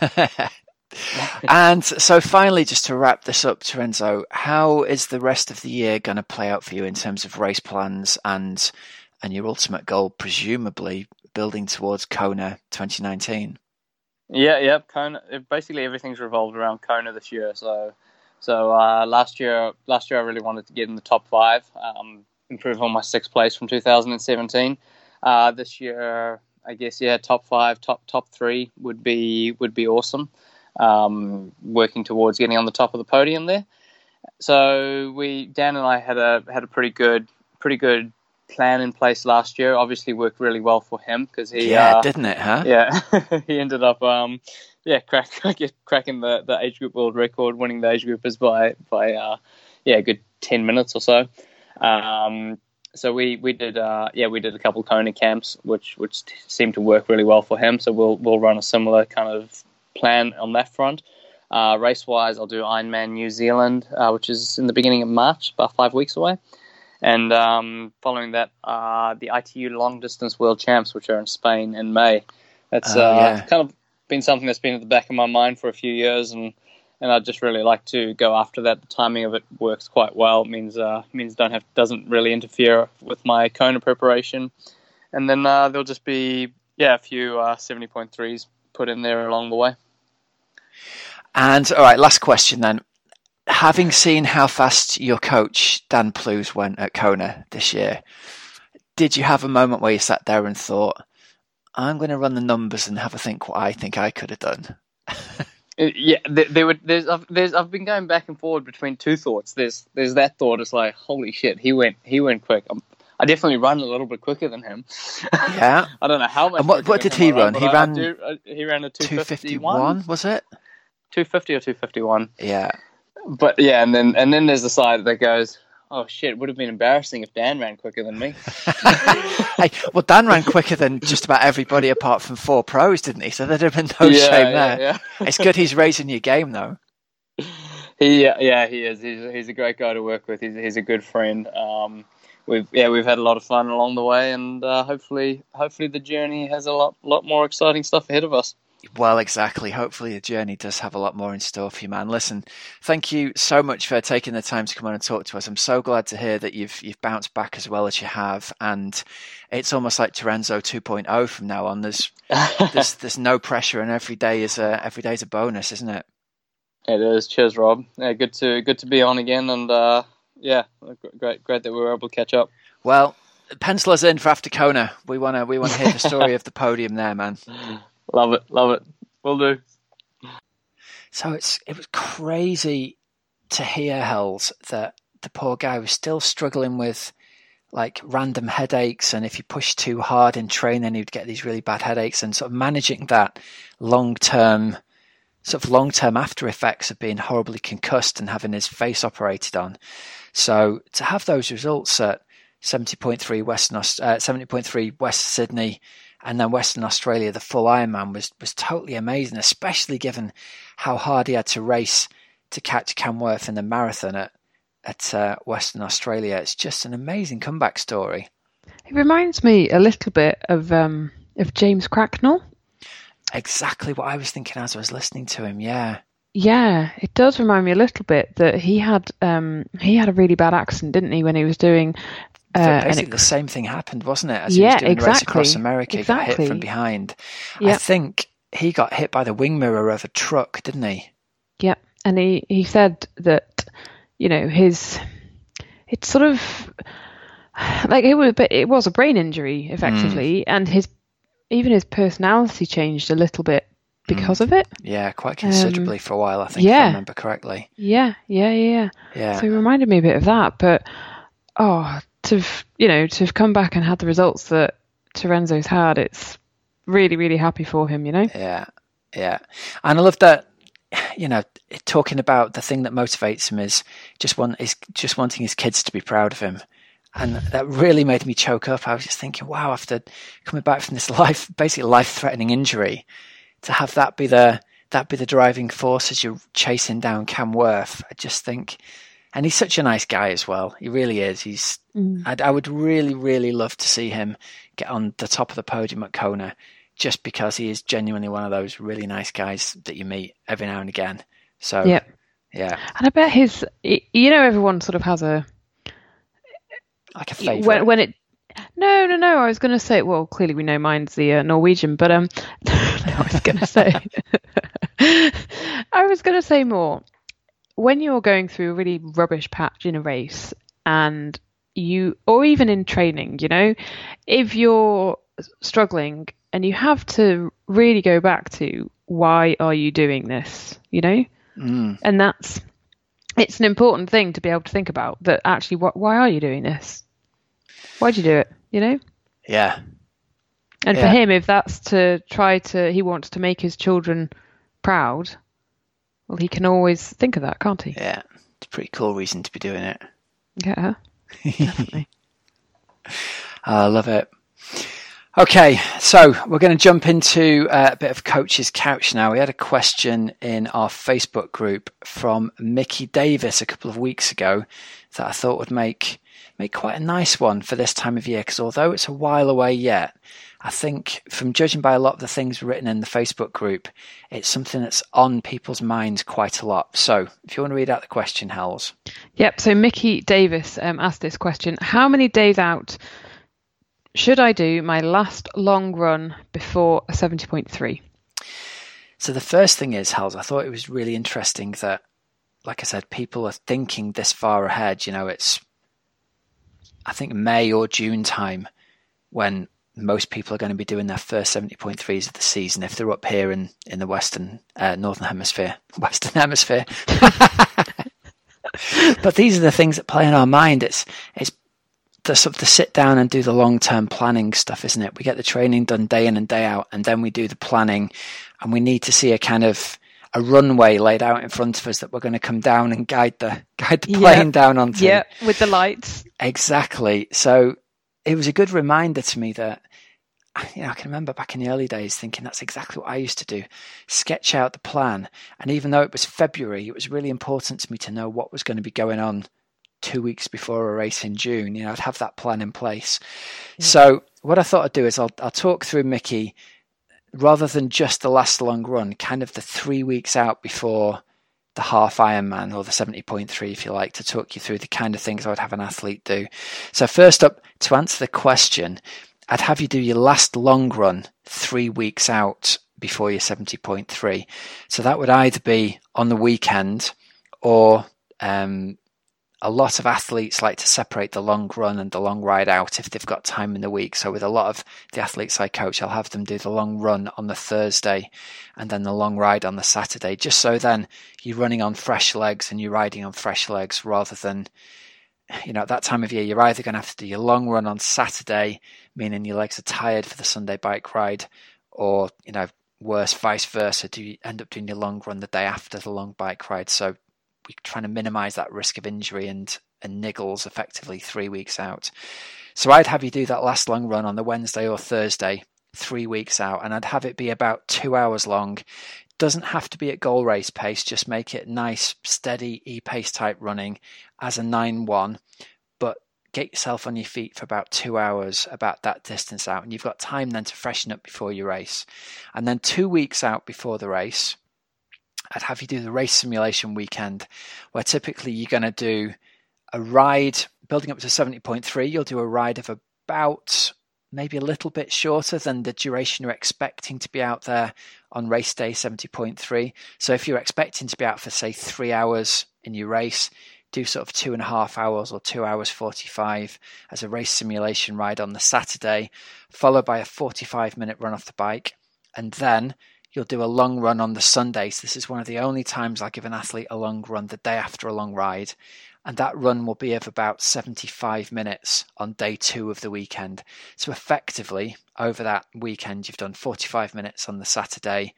and so finally, just to wrap this up, Terenzo, how is the rest of the year going to play out for you in terms of race plans and and your ultimate goal, presumably building towards Kona 2019? Yeah, yeah, Kona. Basically, everything's revolved around Kona this year. So, so uh, last year, last year I really wanted to get in the top five, um, improve on my sixth place from 2017. Uh, this year, I guess, yeah, top five, top top three would be would be awesome um, working towards getting on the top of the podium there. So we Dan and I had a had a pretty good pretty good plan in place last year. Obviously worked really well for him because he yeah uh, didn't it huh yeah he ended up um yeah crack, cracking the, the age group world record winning the age groupers by by uh, yeah a good ten minutes or so. Um, so we we did uh, yeah we did a couple of Kona camps which which seemed to work really well for him. So we'll we'll run a similar kind of plan on that front. Uh, race wise, I'll do Ironman New Zealand, uh, which is in the beginning of March, about five weeks away. And um, following that, uh, the ITU Long Distance World Champs, which are in Spain in May. That's oh, uh, yeah. kind of been something that's been at the back of my mind for a few years, and and I'd just really like to go after that. The timing of it works quite well. It means uh, means don't have doesn't really interfere with my Kona preparation, and then uh, there'll just be yeah a few seventy point threes put in there along the way. And all right, last question then. Having seen how fast your coach Dan Plews went at Kona this year, did you have a moment where you sat there and thought, "I'm going to run the numbers and have a think what I think I could have done"? Uh, yeah, there, there would. There's, I've, there's, I've been going back and forward between two thoughts. There's, there's that thought. It's like, holy shit, he went, he went quick. I'm, I definitely run a little bit quicker than him. Yeah. I don't know how much. And what, what did he run? He ran. Do, uh, he ran a two fifty one. Was it? Two fifty or two fifty one. Yeah. But yeah, and then and then there's the side that goes, oh shit, would have been embarrassing if Dan ran quicker than me. hey, well, Dan ran quicker than just about everybody apart from four pros, didn't he? So there'd have been no yeah, shame yeah, there. Yeah. it's good he's raising your game though. He, yeah, he is. He's, he's a great guy to work with. He's, he's a good friend. Um, we've yeah we've had a lot of fun along the way, and uh, hopefully hopefully the journey has a lot lot more exciting stuff ahead of us. Well, exactly. Hopefully, the journey does have a lot more in store for you, man. Listen, thank you so much for taking the time to come on and talk to us. I'm so glad to hear that you've you've bounced back as well as you have, and it's almost like Terenzo 2.0 from now on. There's there's there's no pressure, and every day is a every day is a bonus, isn't it? It is. Cheers, Rob. Yeah, good to good to be on again, and uh, yeah, great, great that we were able to catch up. Well, pencil us in for after Kona. We want to, we want to hear the story of the podium there, man. Love it, love it. We'll do. So it's it was crazy to hear Hells that the poor guy was still struggling with like random headaches, and if he pushed too hard in training, he'd get these really bad headaches, and sort of managing that long term sort of long term after effects of being horribly concussed and having his face operated on. So to have those results at 70.3 Western, uh, 70.3 West Sydney and then Western Australia, the full Ironman was, was totally amazing, especially given how hard he had to race to catch Cam Wurf in the marathon at, at uh, Western Australia. It's just an amazing comeback story. It reminds me a little bit of um, of James Cracknell exactly what I was thinking as I was listening to him. Yeah. Yeah, it does remind me a little bit that he had um, he had a really bad accident, didn't he, when he was doing uh, basically it, the same thing happened, wasn't it? As he yeah, was doing exactly. race across America, exactly. got hit from behind. Yep. I think he got hit by the wing mirror of a truck, didn't he? Yeah, and he he said that you know his it's sort of like it was, but it was a brain injury effectively, mm. and his even his personality changed a little bit because mm. of it. Yeah, quite considerably um, for a while, I think, yeah. if I remember correctly. Yeah, yeah, yeah, yeah. So he reminded me a bit of that, but oh, to you know to have come back and had the results that Terenzo's had, it's really really happy for him. You know. Yeah, yeah, and I love that. You know, talking about the thing that motivates him is just want is just wanting his kids to be proud of him, and that really made me choke up. I was just thinking, wow, after coming back from this life, basically life threatening injury, to have that be the that be the driving force as you're chasing down Cam Wurf, I just think and he's such a nice guy as well. He really is. He's. Mm. i I would really, really love to see him get on the top of the podium at Kona, just because he is genuinely one of those really nice guys that you meet every now and again. So yeah, yeah. And I bet his. You know, everyone sort of has a like a favorite when, when it. No, no, no. I was going to say. Well, clearly we know mine's the uh, Norwegian, but um, I was going to say. I was going to say more when you're going through a really rubbish patch in a race and you or even in training you know if you're struggling and you have to really go back to why are you doing this you know? Mm. and that's it's an important thing to be able to think about that actually what why are you doing this? Why'd you do it? You know? Yeah. And yeah. for him if that's to try to he wants to make his children proud well, he can always think of that, can't he? Yeah, it's a pretty cool reason to be doing it. Yeah, definitely. I love it. Okay, so we're going to jump into uh, a bit of Coach's Couch now. We had a question in our Facebook group from Mickey Davis a couple of weeks ago that I thought would make make quite a nice one for this time of year because although it's a while away yet, I think from judging by a lot of the things written in the Facebook group, it's something that's on people's minds quite a lot. So if you want to read out the question, Hells. Yep. So Mickey Davis um, asked this question How many days out should I do my last long run before a 70.3? So the first thing is, Hells, I thought it was really interesting that, like I said, people are thinking this far ahead. You know, it's, I think, May or June time when most people are going to be doing their first 70.3s of the season if they're up here in, in the western uh, northern hemisphere western hemisphere but these are the things that play in our mind it's it's the sort of the sit down and do the long term planning stuff isn't it we get the training done day in and day out and then we do the planning and we need to see a kind of a runway laid out in front of us that we're going to come down and guide the guide the plane yeah. down onto. Yeah, with the lights. Exactly. So it was a good reminder to me that you know, I can remember back in the early days thinking that's exactly what I used to do sketch out the plan. And even though it was February, it was really important to me to know what was going to be going on two weeks before a race in June. You know, I'd have that plan in place. Yeah. So, what I thought I'd do is I'll, I'll talk through Mickey rather than just the last long run, kind of the three weeks out before the half Ironman or the 70.3, if you like, to talk you through the kind of things I would have an athlete do. So, first up, to answer the question, I'd have you do your last long run three weeks out before your 70.3. So that would either be on the weekend or um, a lot of athletes like to separate the long run and the long ride out if they've got time in the week. So with a lot of the athletes I coach, I'll have them do the long run on the Thursday and then the long ride on the Saturday, just so then you're running on fresh legs and you're riding on fresh legs rather than you know, at that time of year, you're either going to have to do your long run on Saturday, meaning your legs are tired for the Sunday bike ride, or, you know, worse, vice versa, do you end up doing your long run the day after the long bike ride. So we're trying to minimize that risk of injury and, and niggles effectively three weeks out. So I'd have you do that last long run on the Wednesday or Thursday, three weeks out, and I'd have it be about two hours long. Doesn't have to be at goal race pace, just make it nice, steady e pace type running as a 9 1, but get yourself on your feet for about two hours, about that distance out, and you've got time then to freshen up before your race. And then two weeks out before the race, I'd have you do the race simulation weekend, where typically you're going to do a ride building up to 70.3. You'll do a ride of about maybe a little bit shorter than the duration you're expecting to be out there on race day 70.3. So if you're expecting to be out for, say, three hours in your race, do sort of two and a half hours or two hours 45 as a race simulation ride on the Saturday, followed by a 45 minute run off the bike. And then you'll do a long run on the Sunday. So this is one of the only times I give an athlete a long run the day after a long ride and that run will be of about 75 minutes on day two of the weekend. So, effectively, over that weekend, you've done 45 minutes on the Saturday,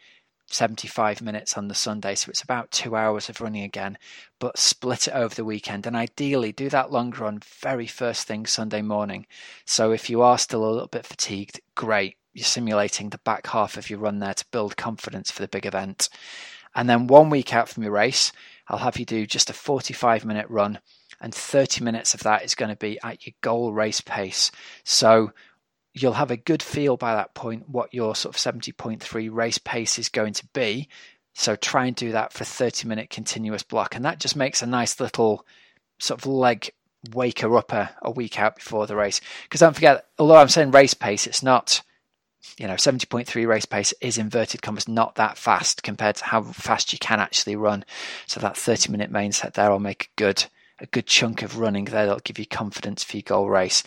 75 minutes on the Sunday. So, it's about two hours of running again, but split it over the weekend. And ideally, do that long run very first thing Sunday morning. So, if you are still a little bit fatigued, great. You're simulating the back half of your run there to build confidence for the big event. And then one week out from your race, I'll have you do just a 45 minute run, and 30 minutes of that is going to be at your goal race pace. So you'll have a good feel by that point what your sort of 70.3 race pace is going to be. So try and do that for 30 minute continuous block. And that just makes a nice little sort of leg waker upper a week out before the race. Because don't forget, although I'm saying race pace, it's not you know, 70.3 race pace is inverted commas not that fast compared to how fast you can actually run. So that 30 minute main set there will make a good a good chunk of running there that'll give you confidence for your goal race.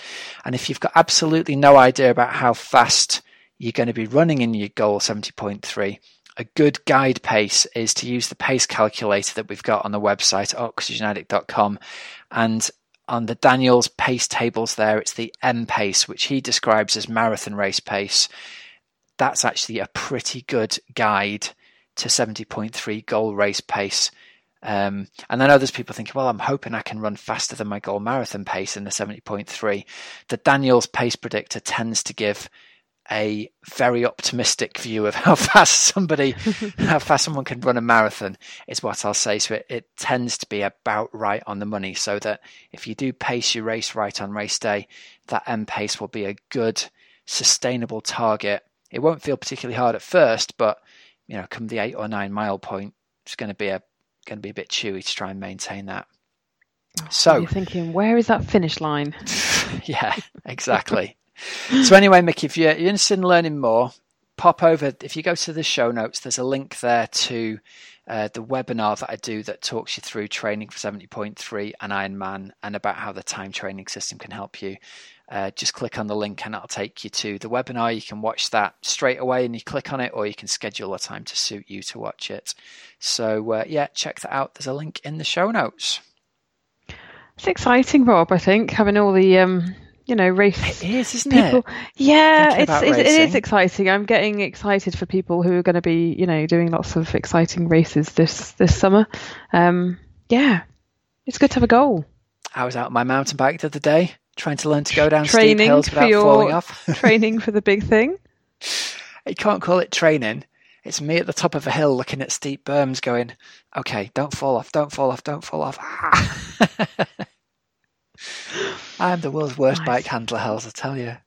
And if you've got absolutely no idea about how fast you're going to be running in your goal 70.3, a good guide pace is to use the pace calculator that we've got on the website oxygenaddict.com and on the Daniels pace tables there, it's the M pace, which he describes as marathon race pace. That's actually a pretty good guide to 70.3 goal race pace. Um, and I know there's people thinking, well, I'm hoping I can run faster than my goal marathon pace in the 70.3. The Daniels pace predictor tends to give a very optimistic view of how fast somebody, how fast someone can run a marathon is what I'll say. So it, it tends to be about right on the money. So that if you do pace your race right on race day, that M pace will be a good, sustainable target. It won't feel particularly hard at first, but you know, come the eight or nine mile point, it's going to be a going to be a bit chewy to try and maintain that. So you're thinking, where is that finish line? yeah, exactly so anyway, Mickey, if you're, you're interested in learning more, pop over. If you go to the show notes, there's a link there to uh, the webinar that I do that talks you through training for 70.3 and Ironman and about how the time training system can help you. Uh, just click on the link and it'll take you to the webinar. You can watch that straight away and you click on it, or you can schedule a time to suit you to watch it. So, uh, yeah, check that out. There's a link in the show notes. It's exciting, Rob. I think having all the um, you know, race. It is, isn't people. it? Yeah, it's, it's it is exciting. I'm getting excited for people who are going to be, you know, doing lots of exciting races this this summer. Um, yeah, it's good to have a goal. I was out on my mountain bike the other day, trying to learn to go down training steep hills without falling off. training for the big thing. You can't call it training. It's me at the top of a hill looking at steep berms, going, "Okay, don't fall off, don't fall off, don't fall off." I'm the world's worst nice. bike handler, Hells, I tell you.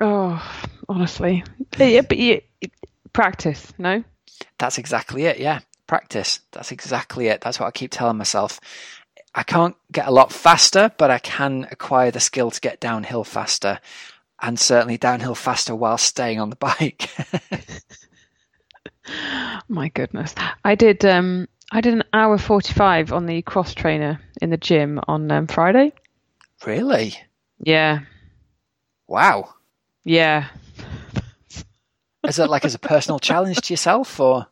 Oh, honestly. yeah, but you, practice, no? That's exactly it, yeah. Practice. That's exactly it. That's what I keep telling myself. I can't get a lot faster, but I can acquire the skill to get downhill faster and certainly downhill faster while staying on the bike. My goodness. I did um I did an hour 45 on the cross trainer in the gym on um, Friday. Really? Yeah. Wow. Yeah. Is it like as a personal challenge to yourself or?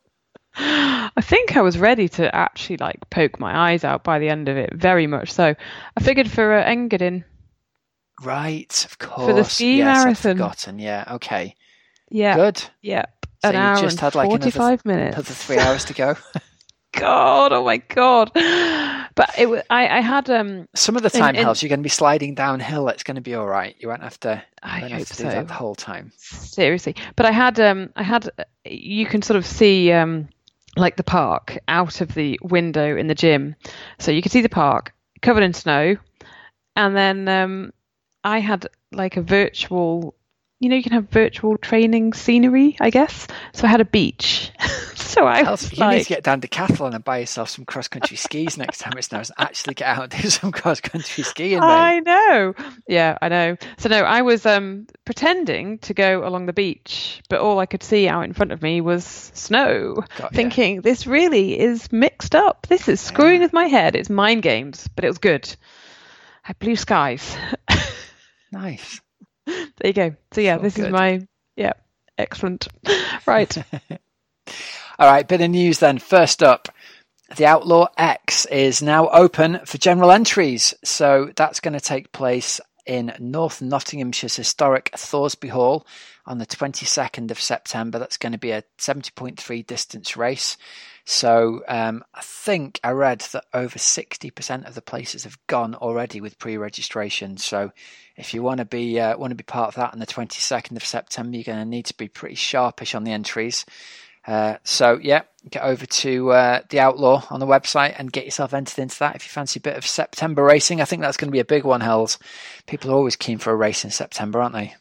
I think I was ready to actually like poke my eyes out by the end of it, very much so. I figured for uh, Engadin. Right, of course. For the ski yes, marathon. I've forgotten. Yeah, okay. Yeah. Good. Yeah. So An hour just had like 45 another, minutes. another three hours to go. God, oh my God. But it, I, I had um. Some of the time, in, you're going to be sliding downhill. It's going to be all right. You won't have to. I hope have to so. do that the whole time. Seriously, but I had um, I had. You can sort of see um, like the park out of the window in the gym, so you could see the park covered in snow, and then um, I had like a virtual you know, you can have virtual training scenery, I guess. So I had a beach. so I was you like, need to get down to Decathlon and buy yourself some cross country skis next time it snows. Actually, get out and do some cross country skiing. Mate. I know. Yeah, I know. So no, I was um, pretending to go along the beach, but all I could see out in front of me was snow. Got thinking you. this really is mixed up. This is screwing yeah. with my head. It's mind games, but it was good. I had blue skies. nice there you go. So yeah, so this good. is my yeah, excellent. Right. All right, bit of news then. First up, the Outlaw X is now open for general entries. So that's going to take place in North Nottinghamshire's historic Thoresby Hall on the 22nd of September. That's going to be a 70.3 distance race. So um, I think I read that over 60% of the places have gone already with pre-registration. So if you want to be uh, want to be part of that on the 22nd of September, you're going to need to be pretty sharpish on the entries. Uh, so yeah, get over to uh, the Outlaw on the website and get yourself entered into that if you fancy a bit of September racing. I think that's going to be a big one, Hells. People are always keen for a race in September, aren't they?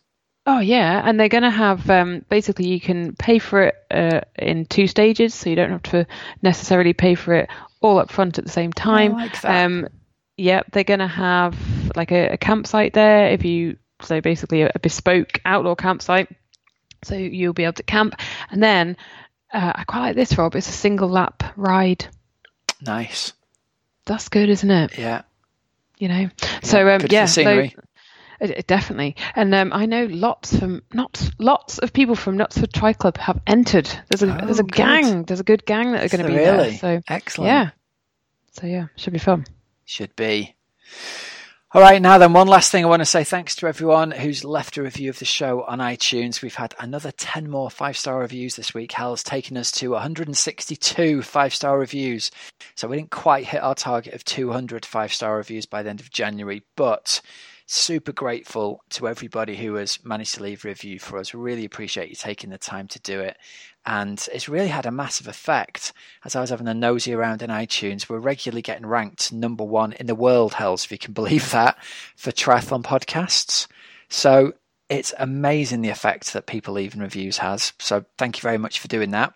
Oh yeah, and they're going to have um, basically you can pay for it uh, in two stages, so you don't have to necessarily pay for it all up front at the same time. I like that. Um, yeah, they're going to have like a, a, campsite there. If you so basically a, a, bespoke outlaw campsite, so you'll be able to camp, and then uh, I quite like this, Rob. It's a single lap ride. Nice. That's good, isn't it? Yeah. You know. Yeah, so um, yeah. So, Definitely, and um, I know lots from not lots of people from Knutsford Tri Club have entered. There's a oh, there's a good. gang. There's a good gang that are going to be really? there. So excellent. Yeah. So yeah, should be fun. Should be. All right, now then, one last thing I want to say thanks to everyone who's left a review of the show on iTunes. We've had another 10 more five star reviews this week. Hell's taken us to 162 five star reviews. So we didn't quite hit our target of 200 five star reviews by the end of January, but super grateful to everybody who has managed to leave a review for us. We really appreciate you taking the time to do it. And it's really had a massive effect. As I was having a nosy around in iTunes, we're regularly getting ranked number one in the world, Hells, if you can believe that, for triathlon podcasts. So it's amazing the effect that people leaving reviews has. So thank you very much for doing that.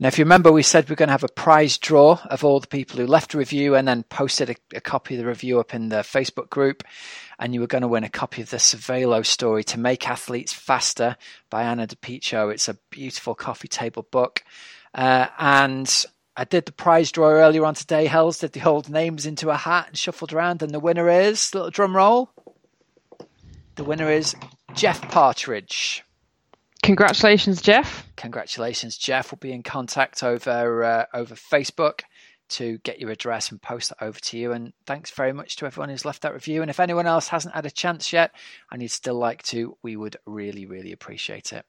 Now, if you remember, we said we're going to have a prize draw of all the people who left a review and then posted a, a copy of the review up in the Facebook group and you were going to win a copy of the Cervelo story to make athletes faster by Anna DiPiccio. It's a beautiful coffee table book. Uh, and I did the prize draw earlier on today. Hells did the old names into a hat and shuffled around, and the winner is little drum roll. The winner is Jeff Partridge. Congratulations, Jeff. Congratulations, Jeff. We'll be in contact over uh, over Facebook to get your address and post that over to you. And thanks very much to everyone who's left that review. And if anyone else hasn't had a chance yet and you'd still like to, we would really, really appreciate it.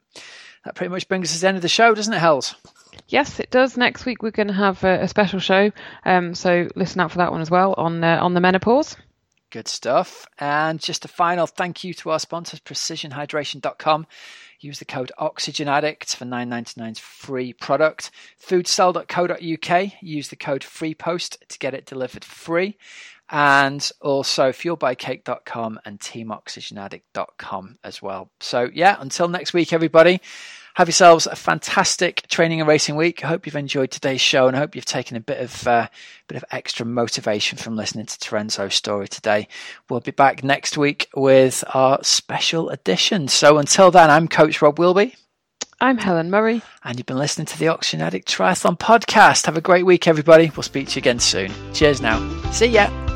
That pretty much brings us to the end of the show, doesn't it, Hells? Yes, it does. Next week we're going to have a, a special show, um, so listen out for that one as well on uh, on the menopause. Good stuff. And just a final thank you to our sponsors, precisionhydration.com. Use the code Oxygen Addict for 9.99's free product. Foodcell.co.uk. Use the code FreePost to get it delivered free. And also fuelbycake.com and teamoxygenaddict.com as well. So yeah, until next week, everybody. Have yourselves a fantastic training and racing week. I hope you've enjoyed today's show and I hope you've taken a bit of uh, bit of extra motivation from listening to Terenzo's story today. We'll be back next week with our special edition. So until then, I'm Coach Rob Wilby. I'm Helen Murray. And you've been listening to the Oxygen Addict Triathlon podcast. Have a great week, everybody. We'll speak to you again soon. Cheers now. See ya.